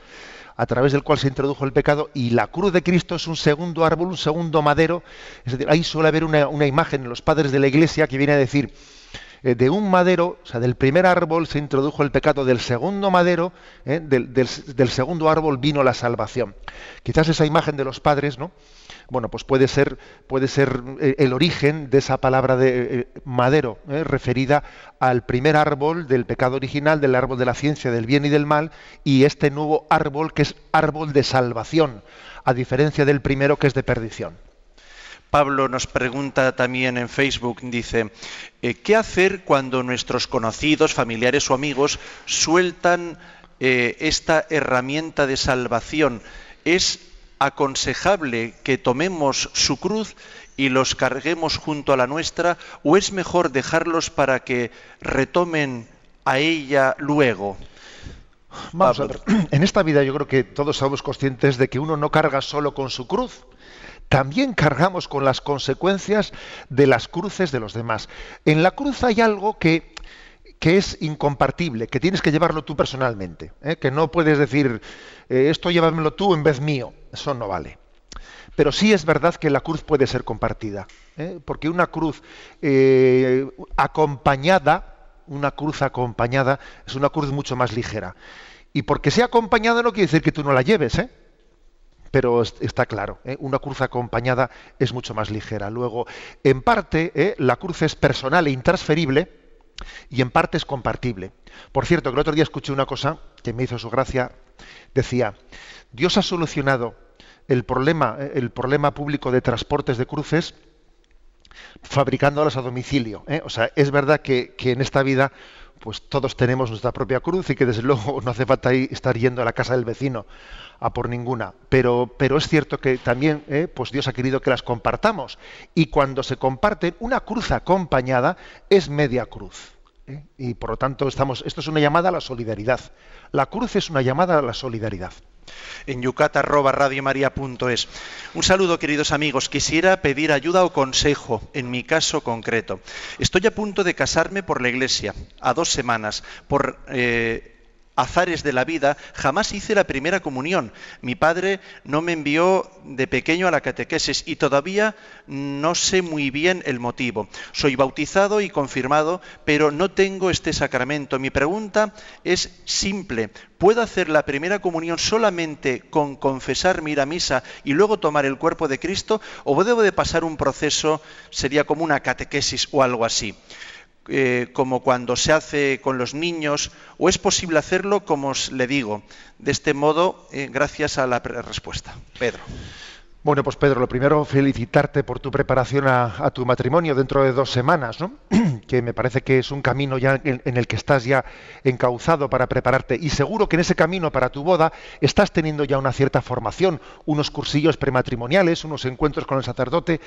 a través del cual se introdujo el pecado, y la cruz de Cristo es un segundo árbol, un segundo madero. Es decir, ahí suele haber una, una imagen en los padres de la iglesia que viene a decir, de un madero, o sea, del primer árbol se introdujo el pecado, del segundo madero, eh, del, segundo árbol vino la salvación. Quizás esa imagen de los padres, ¿no? Bueno, pues puede ser, puede ser eh, el origen de esa palabra de madero, referida al primer árbol del pecado original, del árbol de la ciencia, del bien y del mal, y este nuevo árbol que es árbol de salvación, a diferencia del primero que es de perdición. Pablo nos pregunta también en Facebook, dice, eh, ¿qué hacer cuando nuestros conocidos, familiares o amigos sueltan eh, esta herramienta de salvación? ¿Es aconsejable que tomemos su cruz y los carguemos junto a la nuestra o es mejor dejarlos para que retomen a ella luego? Vamos a ver. En esta vida yo creo que todos somos conscientes de que uno no carga solo con su cruz, también cargamos con las consecuencias de las cruces de los demás. En la cruz hay algo que, es incompartible, que tienes que llevarlo tú personalmente, ¿eh? que no puedes decir, eh, esto llévamelo tú en vez mío, eso no vale. Pero sí es verdad que la cruz puede ser compartida, ¿eh? porque una cruz acompañada, una cruz acompañada es una cruz mucho más ligera. Y porque sea acompañada no quiere decir que tú no la lleves, ¿eh? Pero está claro, ¿eh? una cruz acompañada es mucho más ligera. Luego, en parte, ¿eh? la cruz es personal e intransferible y en parte es compartible. Por cierto, que el otro día escuché una cosa que me hizo su gracia, decía, Dios ha solucionado el problema, ¿eh? el problema público de transportes de cruces fabricándolas a domicilio. O sea, es verdad que, que en esta vida pues todos tenemos nuestra propia cruz y que desde luego no hace falta estar yendo a la casa del vecino a por ninguna. Pero, pero es cierto que también eh, pues Dios ha querido que las compartamos. Y cuando se comparten, una cruz acompañada es media cruz. ¿eh? Y por lo tanto, estamos, esto es una llamada a la solidaridad. La cruz es una llamada a la solidaridad en yucat@radiomaria.es. Un saludo, queridos amigos. Quisiera pedir ayuda o consejo en mi caso concreto. Estoy a punto de casarme por la iglesia, a dos semanas, por eh, azares de la vida, jamás hice la primera comunión. Mi padre no me envió de pequeño a la catequesis y todavía no sé muy bien el motivo. Soy bautizado y confirmado, pero no tengo este sacramento. Mi pregunta es simple. ¿Puedo hacer la primera comunión solamente con confesar, ir a misa y luego tomar el cuerpo de Cristo? ¿O debo de pasar un proceso, sería como una catequesis o algo así? Eh, como cuando se hace con los niños, o es posible hacerlo como os le digo, de este modo, eh, gracias a la respuesta. Pedro. Bueno, pues Pedro, lo primero, felicitarte por tu preparación a, tu matrimonio dentro de dos semanas, ¿no? que me parece que es un camino ya en, el que estás ya encauzado para prepararte. Y seguro que en ese camino para tu boda estás teniendo ya una cierta formación, unos cursillos prematrimoniales, unos encuentros con el sacerdote,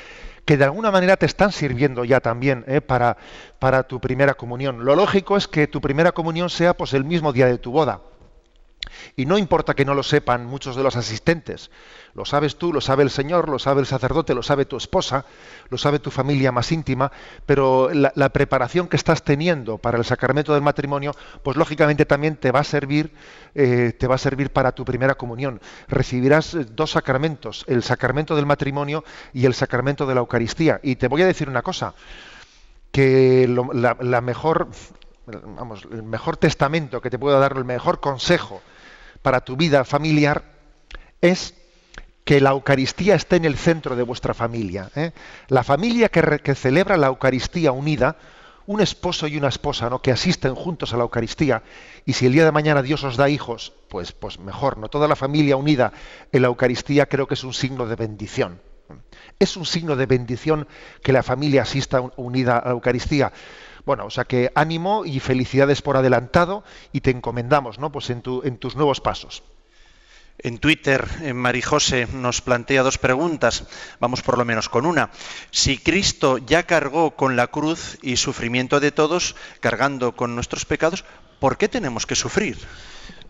que de alguna manera te están sirviendo ya también ¿eh? para, para tu primera comunión. Lo lógico es que tu primera comunión sea pues, el mismo día de tu boda. Y no importa que no lo sepan muchos de los asistentes, lo sabes tú, lo sabe el Señor, lo sabe el sacerdote, lo sabe tu esposa, lo sabe tu familia más íntima, pero la, preparación que estás teniendo para el sacramento del matrimonio, pues lógicamente también te va a servir, eh, te va a servir para tu primera comunión. Recibirás eh, dos sacramentos, el sacramento del matrimonio y el sacramento de la Eucaristía. Y te voy a decir una cosa, que la, mejor, vamos, el mejor testamento que te puedo dar, el mejor consejo para tu vida familiar es que la Eucaristía esté en el centro de vuestra familia. ¿eh? La familia que, celebra la Eucaristía unida, un esposo y una esposa ¿no? que asisten juntos a la Eucaristía, y si el día de mañana Dios os da hijos, pues, pues mejor, ¿no? Toda la familia unida en la Eucaristía creo que es un signo de bendición. Es un signo de bendición que la familia asista unida a la Eucaristía. Bueno, o sea que ánimo y felicidades por adelantado y te encomendamos, ¿no? Pues en, tu, en tus nuevos pasos. En Twitter, en Marijose nos plantea dos preguntas. Vamos por lo menos con una. Si Cristo ya cargó con la cruz y sufrimiento de todos, cargando con nuestros pecados, ¿por qué tenemos que sufrir?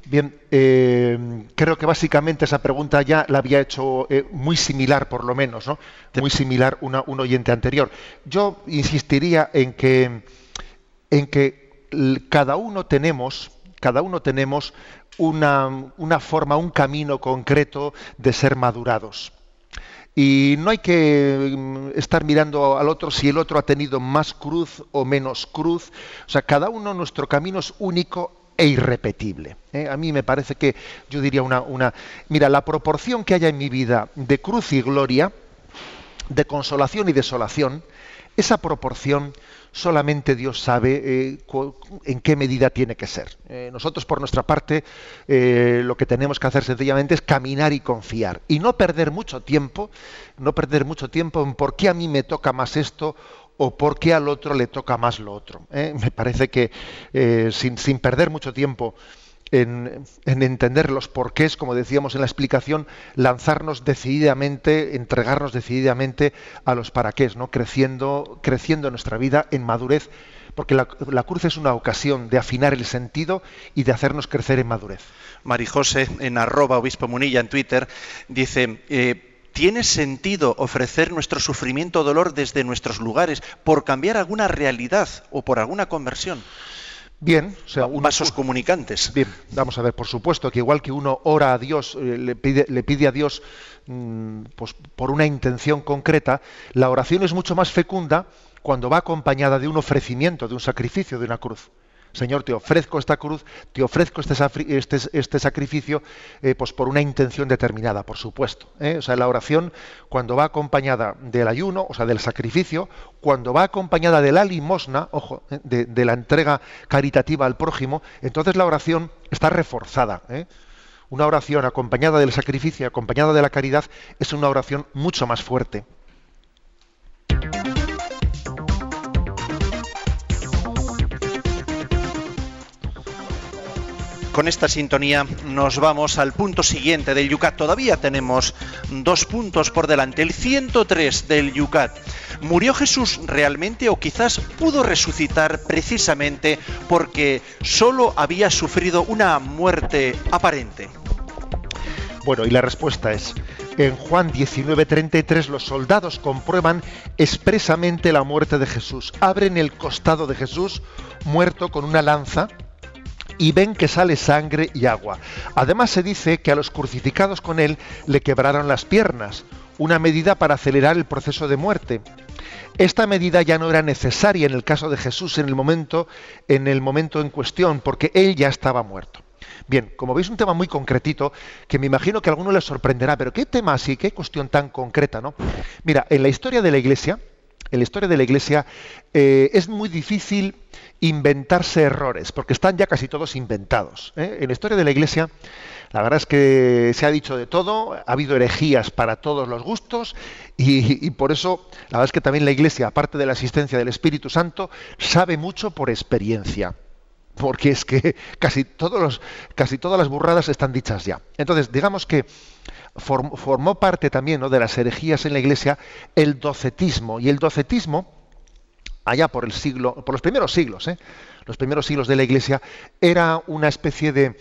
Bien, eh, creo que básicamente esa pregunta ya la había hecho eh, muy similar, por lo menos, ¿no? Muy similar una, un oyente anterior. Yo insistiría en que, en que cada uno tenemos, cada uno tenemos una, forma, un camino concreto de ser madurados. Y no hay que mm, estar mirando al otro si el otro ha tenido más cruz o menos cruz. O sea, cada uno nuestro camino es único e irrepetible. ¿eh? A mí me parece que yo diría una, una... Mira, la proporción que haya en mi vida de cruz y gloria, de consolación y desolación, esa proporción solamente Dios sabe eh, en qué medida tiene que ser. Eh, nosotros, por nuestra parte, eh, lo que tenemos que hacer sencillamente es caminar y confiar. Y no perder mucho tiempo, no perder mucho tiempo en por qué a mí me toca más esto o por qué al otro le toca más lo otro. Me parece que sin, sin perder mucho tiempo en, entender los porqués, como decíamos en la explicación, lanzarnos decididamente, entregarnos decididamente a los para qué, ¿no? creciendo, creciendo en nuestra vida en madurez, porque la, cruz es una ocasión de afinar el sentido y de hacernos crecer en madurez. Marijose, en arroba obispo Munilla en Twitter, dice... Eh, ¿Tiene sentido ofrecer nuestro sufrimiento o dolor desde nuestros lugares por cambiar alguna realidad o por alguna conversión? Bien, o sea, vasos comunicantes. Bien, vamos a ver, por supuesto que igual que uno ora a Dios, eh, le, pide, le pide a Dios mm, pues, por una intención concreta, la oración es mucho más fecunda cuando va acompañada de un ofrecimiento, de un sacrificio, de una cruz. Señor, te ofrezco esta cruz, te ofrezco este, este, este sacrificio, eh, pues por una intención determinada, por supuesto. ¿eh? O sea, la oración, cuando va acompañada del ayuno, o sea, del sacrificio, cuando va acompañada de la limosna, ojo, ¿eh? de, la entrega caritativa al prójimo, entonces la oración está reforzada. Una oración acompañada del sacrificio, acompañada de la caridad, es una oración mucho más fuerte. Con esta sintonía nos vamos al punto siguiente del Yucat. Todavía tenemos dos puntos por delante. El 103 del Yucat. ¿Murió Jesús realmente o quizás pudo resucitar precisamente porque solo había sufrido una muerte aparente? Bueno, y la respuesta es, en Juan 19:33 los soldados comprueban expresamente la muerte de Jesús. Abren el costado de Jesús muerto con una lanza y ven que sale sangre y agua. Además se dice que a los crucificados con él le quebraron las piernas, una medida para acelerar el proceso de muerte. Esta medida ya no era necesaria en el caso de Jesús en el momento en el momento en cuestión, porque él ya estaba muerto. Bien, como veis un tema muy concretito que me imagino que a alguno les sorprenderá, pero qué tema así, qué cuestión tan concreta, ¿no? Mira, en la historia de la Iglesia, en la historia de la Iglesia eh, es muy difícil inventarse errores, porque están ya casi todos inventados. ¿eh? En la historia de la Iglesia, la verdad es que se ha dicho de todo, ha habido herejías para todos los gustos, y, y por eso, la verdad es que también la Iglesia, aparte de la asistencia del Espíritu Santo, sabe mucho por experiencia porque es que casi, todas las burradas están dichas ya. Entonces, digamos que formó parte también de las herejías en la Iglesia el docetismo, y el docetismo, allá por el siglo, por los primeros siglos, ¿eh? los primeros siglos de la Iglesia, era una especie de,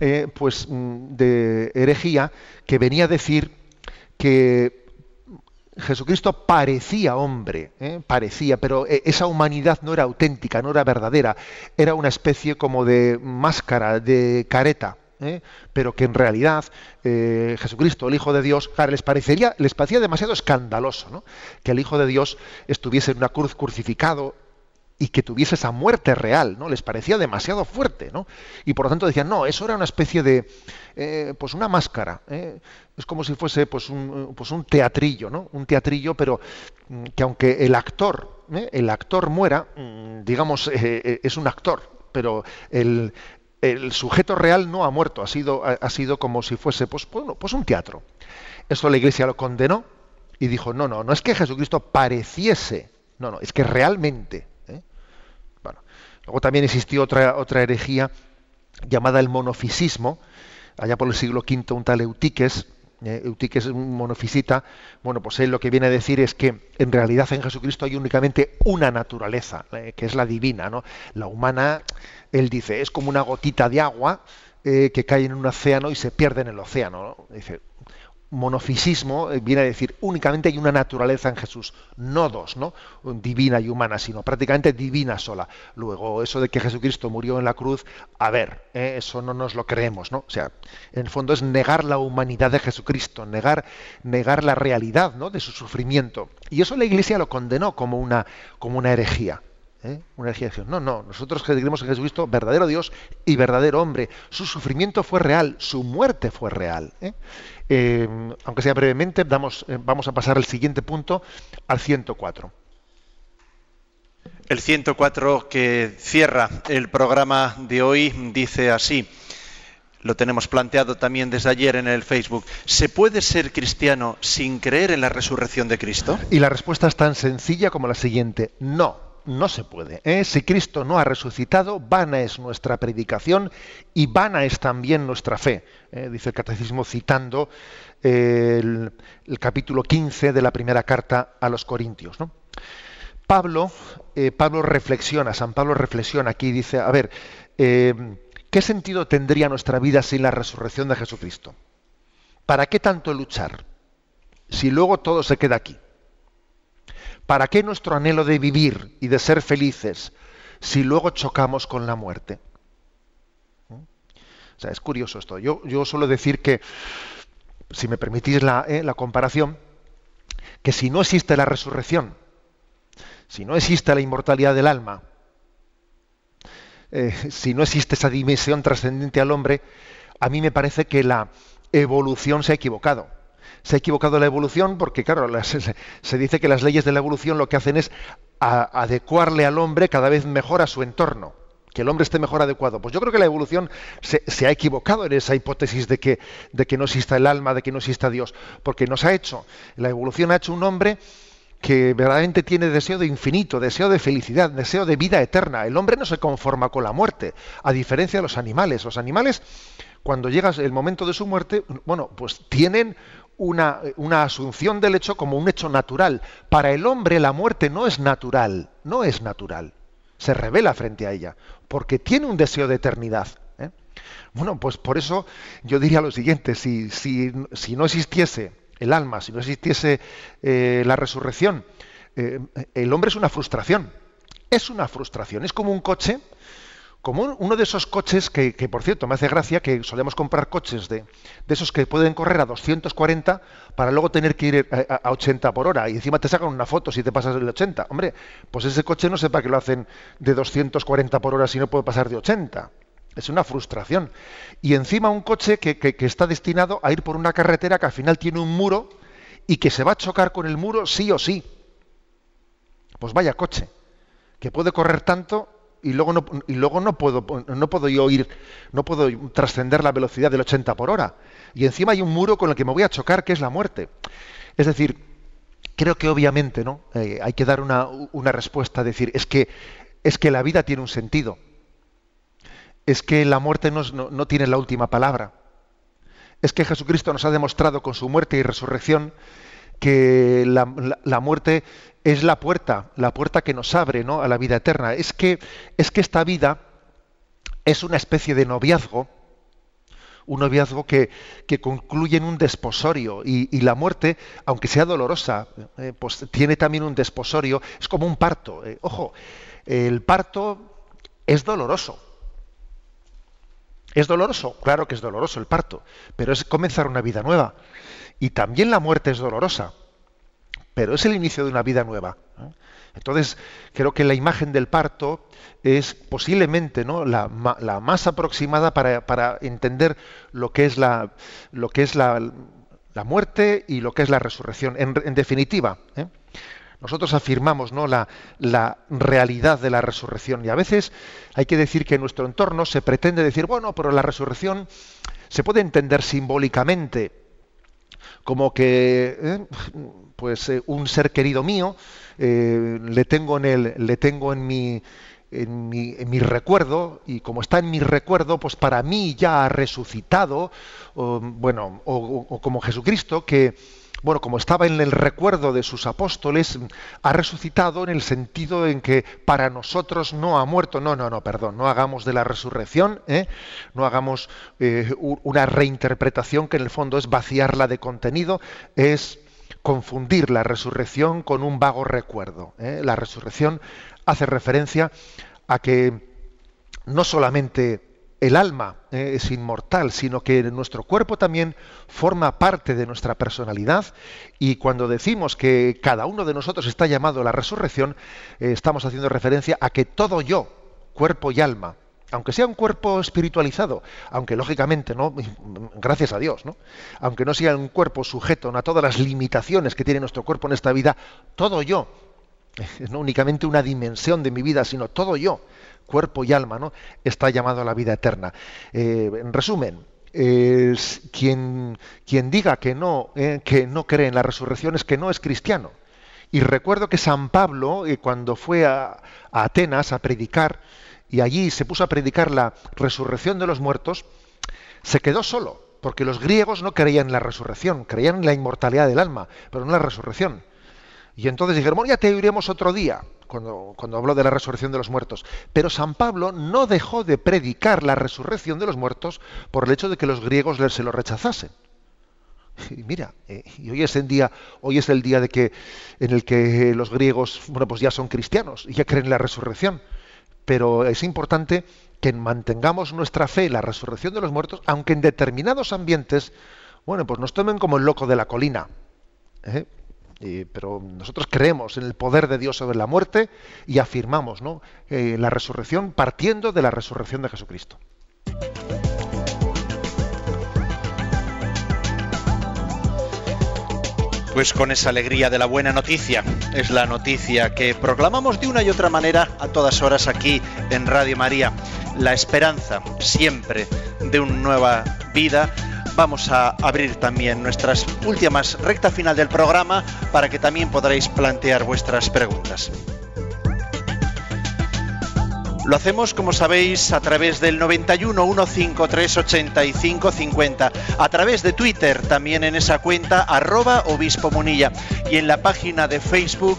eh, pues, mm, de herejía que venía a decir que Jesucristo parecía hombre, ¿eh? parecía, pero eh, esa humanidad no era auténtica, no era verdadera, era una especie como de máscara, de careta, ¿eh? pero que en realidad Jesucristo, el Hijo de Dios, les parecería, les parecía demasiado escandaloso, ¿no? que el Hijo de Dios estuviese en una cruz crucificado, y que tuviese esa muerte real, ¿no? Les parecía demasiado fuerte, ¿no? Y por lo tanto decían, no, eso era una especie de, eh, pues una máscara, ¿eh? es como si fuese pues un, pues un teatrillo, ¿no? Un teatrillo, pero mm, que aunque el actor, ¿eh? el actor muera, mm, digamos, es un actor, pero el, sujeto real no ha muerto, ha sido, ha, sido como si fuese, pues, bueno, pues un teatro. Eso la Iglesia lo condenó y dijo, no, no, no es que Jesucristo pareciese, no, no, es que realmente Luego también existió otra, otra herejía llamada el monofisismo, allá por el siglo V un tal Eutiques, eh, Eutiques es un monofisita, bueno, pues él lo que viene a decir es que en realidad en Jesucristo hay únicamente una naturaleza, eh, que es la divina, ¿no? La humana, él dice, es como una gotita de agua eh, que cae en un océano y se pierde en el océano, Dice, monofisismo eh, viene a decir únicamente hay una naturaleza en Jesús, no dos, ¿no? Divina y humana, sino prácticamente divina sola. Luego, eso de que Jesucristo murió en la cruz, a ver, ¿eh? eso no nos lo creemos, ¿no? O sea, en el fondo es negar la humanidad de Jesucristo, negar, negar la realidad ¿no? de su sufrimiento. Y eso la Iglesia lo condenó como una, como una herejía. ¿Eh? Una herejía. No, no, nosotros creemos en Jesucristo verdadero Dios y verdadero hombre. Su sufrimiento fue real, su muerte fue real. ¿eh? Eh, aunque sea brevemente, damos, vamos a pasar al siguiente punto, al 104. El 104 que cierra el programa de hoy dice así, lo tenemos planteado también desde ayer en el Facebook, ¿se puede ser cristiano sin creer en la resurrección de Cristo? Y la respuesta es tan sencilla como la siguiente, no no se puede. ¿eh? Si Cristo no ha resucitado, vana es nuestra predicación y vana es también nuestra fe. ¿eh? Dice el catecismo citando eh, el, capítulo 15 de la primera carta a los Corintios. Pablo, Pablo reflexiona, San Pablo reflexiona aquí dice, a ver, ¿qué sentido tendría nuestra vida sin la resurrección de Jesucristo? ¿Para qué tanto luchar si luego todo se queda aquí? ¿Para qué nuestro anhelo de vivir y de ser felices si luego chocamos con la muerte? O sea, es curioso esto. Yo, yo suelo decir que, si me permitís la, eh, la comparación, que si no existe la resurrección, si no existe la inmortalidad del alma, eh, si no existe esa dimensión trascendente al hombre, a mí me parece que la evolución se ha equivocado se ha equivocado la evolución porque, claro, se dice que las leyes de la evolución lo que hacen es adecuarle al hombre cada vez mejor a su entorno que el hombre esté mejor adecuado. Pues yo creo que la evolución se, ha equivocado en esa hipótesis de que, de que no exista el alma, de que no exista Dios, porque nos ha hecho, la evolución ha hecho un hombre que verdaderamente tiene deseo de infinito, deseo de felicidad, deseo de vida eterna. El hombre no se conforma con la muerte, a diferencia de los animales. Los animales, cuando llega el momento de su muerte, bueno, pues tienen una, asunción del hecho como un hecho natural. Para el hombre la muerte no es natural, no es natural. Se revela frente a ella, porque tiene un deseo de eternidad. ¿eh? Bueno, pues por eso yo diría lo siguiente, si, si, si no existiese el alma, si no existiese eh, la resurrección, eh, el hombre es una frustración. Es una frustración. Es como un coche, como uno de esos coches que, por cierto, me hace gracia que solemos comprar coches de, esos que pueden correr a 240 para luego tener que ir a, 80 por hora y encima te sacan una foto si te pasas del 80. Hombre, pues ese coche no sepa que lo hacen de 240 por hora si no puede pasar de 80. Es una frustración. Y encima un coche que, que está destinado a ir por una carretera que al final tiene un muro y que se va a chocar con el muro sí o sí. Pues vaya coche, que puede correr tanto y luego no, y luego no puedo no puedo yo ir no puedo trascender la velocidad del 80 por hora. Y encima hay un muro con el que me voy a chocar que es la muerte. Es decir creo que obviamente no eh, hay que dar una, una respuesta decir es que es que la vida tiene un sentido. Es que la muerte no, no tiene la última palabra. Es que Jesucristo nos ha demostrado con su muerte y resurrección que la, muerte es la puerta, la puerta que nos abre ¿no? a la vida eterna. Es que, es que esta vida es una especie de noviazgo, un noviazgo que, que concluye en un desposorio y, la muerte, aunque sea dolorosa, eh, pues tiene también un desposorio, es como un parto. Eh. Ojo, el parto es doloroso. ¿Es doloroso? Claro que es doloroso el parto, pero es comenzar una vida nueva. Y también la muerte es dolorosa, pero es el inicio de una vida nueva. Entonces, creo que la imagen del parto es posiblemente ¿no? la, más aproximada para, entender lo que es la, muerte y lo que es la resurrección. En, definitiva, ¿eh? nosotros afirmamos ¿no? la, realidad de la resurrección y a veces hay que decir que en nuestro entorno se pretende decir, bueno, pero la resurrección se puede entender simbólicamente como que eh, pues eh, un ser querido mío eh, le tengo en el, le tengo en mi en mi, en mi, recuerdo y como está en mi recuerdo, pues para mí ya ha resucitado, bueno, o como Jesucristo que bueno, como estaba en el recuerdo de sus apóstoles, ha resucitado en el sentido en que para nosotros no ha muerto. No, no, no, perdón, no hagamos de la resurrección, ¿eh? no hagamos eh, una reinterpretación que en el fondo es vaciarla de contenido, es confundir la resurrección con un vago recuerdo. ¿eh? La resurrección hace referencia a que no solamente el alma eh, es inmortal, sino que nuestro cuerpo también forma parte de nuestra personalidad y cuando decimos que cada uno de nosotros está llamado a la resurrección, eh, estamos haciendo referencia a que todo yo, cuerpo y alma, aunque sea un cuerpo espiritualizado, aunque lógicamente, ¿no? Gracias a Dios, ¿no? Aunque no sea un cuerpo sujeto a todas las limitaciones que tiene nuestro cuerpo en esta vida, todo yo, no únicamente una dimensión de mi vida, sino todo yo, cuerpo y alma, ¿no? está llamado a la vida eterna. Eh, en resumen, quien, quien, diga que no, eh, que no cree en la resurrección es que no es cristiano. Y recuerdo que San Pablo, eh, cuando fue a, Atenas a predicar, y allí se puso a predicar la resurrección de los muertos, se quedó solo, porque los griegos no creían en la resurrección, creían en la inmortalidad del alma, pero no en la resurrección. Y entonces dijeron, ya te oiremos otro día cuando, cuando habló de la resurrección de los muertos. Pero San Pablo no dejó de predicar la resurrección de los muertos por el hecho de que los griegos se lo rechazasen. Y mira, eh, y hoy es el día, hoy es el día de que en el que los griegos, bueno, pues ya son cristianos y ya creen en la resurrección. Pero es importante que mantengamos nuestra fe en la resurrección de los muertos, aunque en determinados ambientes, bueno, pues nos tomen como el loco de la colina. ¿eh? Pero nosotros creemos en el poder de Dios sobre la muerte y afirmamos ¿no? Eh, la resurrección partiendo de la resurrección de Jesucristo. Pues con esa alegría de la buena noticia, es la noticia que proclamamos de una y otra manera a todas horas aquí en Radio María, la esperanza siempre de una nueva vida vamos a abrir también nuestras últimas recta final del programa para que también podréis plantear vuestras preguntas. Lo hacemos, como sabéis, a través del 91 153 85 50, a través de Twitter, también en esa cuenta, arroba obispo munilla, y en la página de Facebook,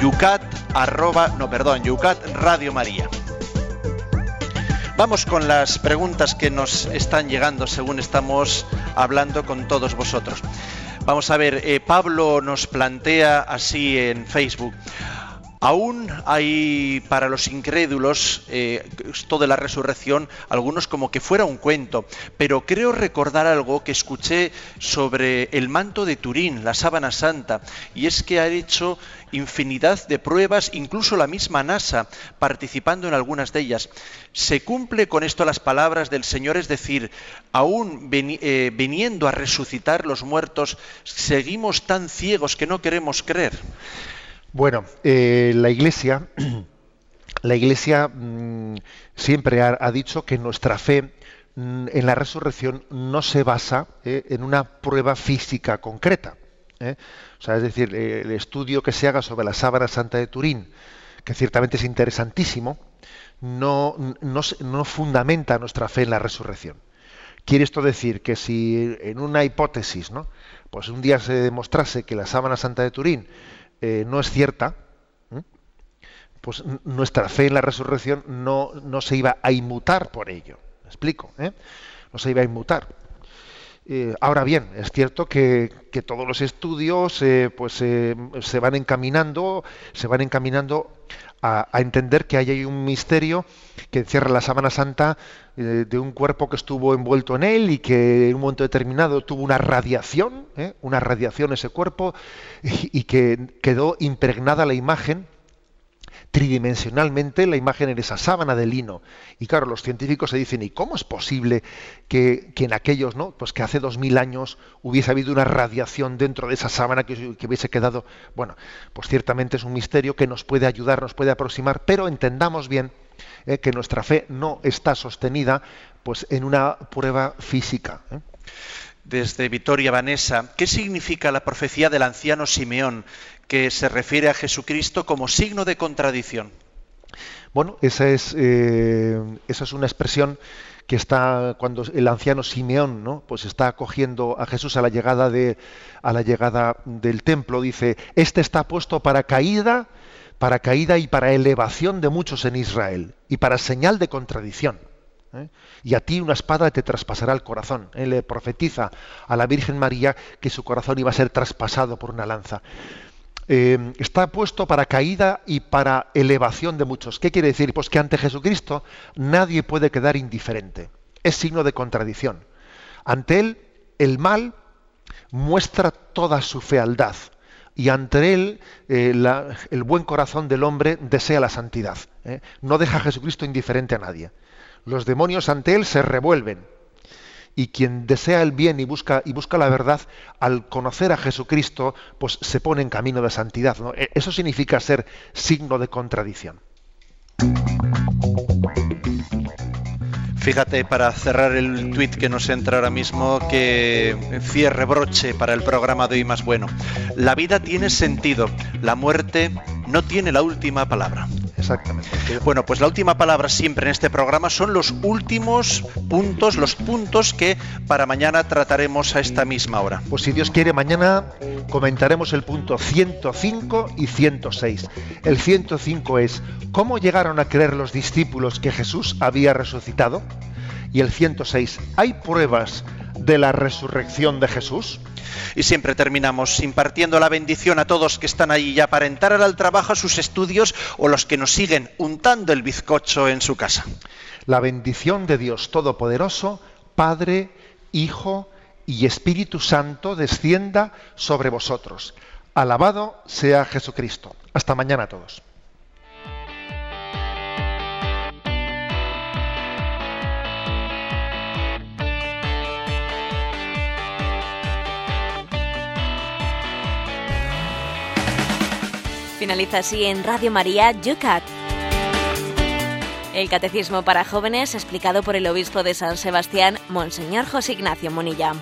yucat, arroba, no, perdón, yucat Radio María. Vamos con las preguntas que nos están llegando según estamos hablando con todos vosotros. Vamos a ver, eh, Pablo nos plantea así en Facebook. Aún hay para los incrédulos eh, esto de la resurrección, algunos como que fuera un cuento, pero creo recordar algo que escuché sobre el manto de Turín, la sábana santa, y es que ha hecho infinidad de pruebas, incluso la misma NASA, participando en algunas de ellas. Se cumple con esto las palabras del Señor, es decir, aún eh, viniendo a resucitar los muertos, seguimos tan ciegos que no queremos creer. Bueno, eh, la Iglesia, la Iglesia mm, siempre ha, dicho que nuestra fe mm, en la resurrección no se basa eh, en una prueba física concreta. ¿eh? O sea, es decir, el estudio que se haga sobre la sábana santa de Turín, que ciertamente es interesantísimo, no, no, fundamenta nuestra fe en la resurrección. Quiere esto decir que si en una hipótesis, ¿no? pues un día se demostrase que la sábana santa de Turín eh, no es cierta, pues nuestra fe en la resurrección no, no, se iba a inmutar por ello. ¿Me explico? ¿eh? No se iba a inmutar. Eh, ahora bien, es cierto que, todos los estudios pues, se van encaminando, se van encaminando a, entender que hay un misterio que encierra la sábana santa eh, de un cuerpo que estuvo envuelto en él y que en un momento determinado tuvo una radiación, ¿eh? una radiación ese cuerpo y, que quedó impregnada la imagen tridimensionalmente la imagen en esa sábana de lino. Y claro, los científicos se dicen, ¿y cómo es posible que, en aquellos, ¿no? Pues que hace dos mil años hubiese habido una radiación dentro de esa sábana que, hubiese quedado. Bueno, pues ciertamente es un misterio que nos puede ayudar, nos puede aproximar, pero entendamos bien eh, que nuestra fe no está sostenida pues en una prueba física. ¿eh? Desde Vitoria Vanessa, ¿qué significa la profecía del anciano Simeón que se refiere a Jesucristo como signo de contradicción. Bueno, esa es, eh, esa es una expresión que está cuando el anciano Simeón. Pues está acogiendo a Jesús a la llegada de a la llegada del templo, dice, "Este está puesto para caída, para caída y para elevación de muchos en Israel y para señal de contradicción." ¿Eh? Y a ti una espada te traspasará el corazón. Él le profetiza a la Virgen María que su corazón iba a ser traspasado por una lanza. Eh, está puesto para caída y para elevación de muchos. ¿Qué quiere decir? Pues que ante Jesucristo nadie puede quedar indiferente. Es signo de contradicción. Ante Él, el mal muestra toda su fealdad. Y ante Él, eh, el buen corazón del hombre desea la santidad. ¿eh? No deja a Jesucristo indiferente a nadie. Los demonios ante Él se revuelven y quien desea el bien y busca, y busca la verdad, al conocer a Jesucristo, pues se pone en camino de santidad. E, eso significa ser signo de contradicción. Fíjate, para cerrar el tuit que nos entra ahora mismo, que cierre broche para el programa de hoy más bueno. La vida tiene sentido, la muerte no tiene la última palabra. Exactamente. Bueno, pues la última palabra siempre en este programa son los últimos puntos, los puntos que para mañana trataremos a esta misma hora. Pues si Dios quiere, mañana comentaremos el punto 105 y 106. El 105 es, ¿cómo llegaron a creer los discípulos que Jesús había resucitado? Y el 106, ¿hay pruebas de la resurrección de Jesús? Y siempre terminamos impartiendo la bendición a todos que están ahí ya para entrar al trabajo, a sus estudios o los que nos siguen untando el bizcocho en su casa. La bendición de Dios Todopoderoso, Padre, Hijo y Espíritu Santo descienda sobre vosotros. Alabado sea Jesucristo. Hasta mañana a todos. Finaliza así en Radio María Yucat. El Catecismo para Jóvenes explicado por el Obispo de San Sebastián, Monseñor José Ignacio Munilla.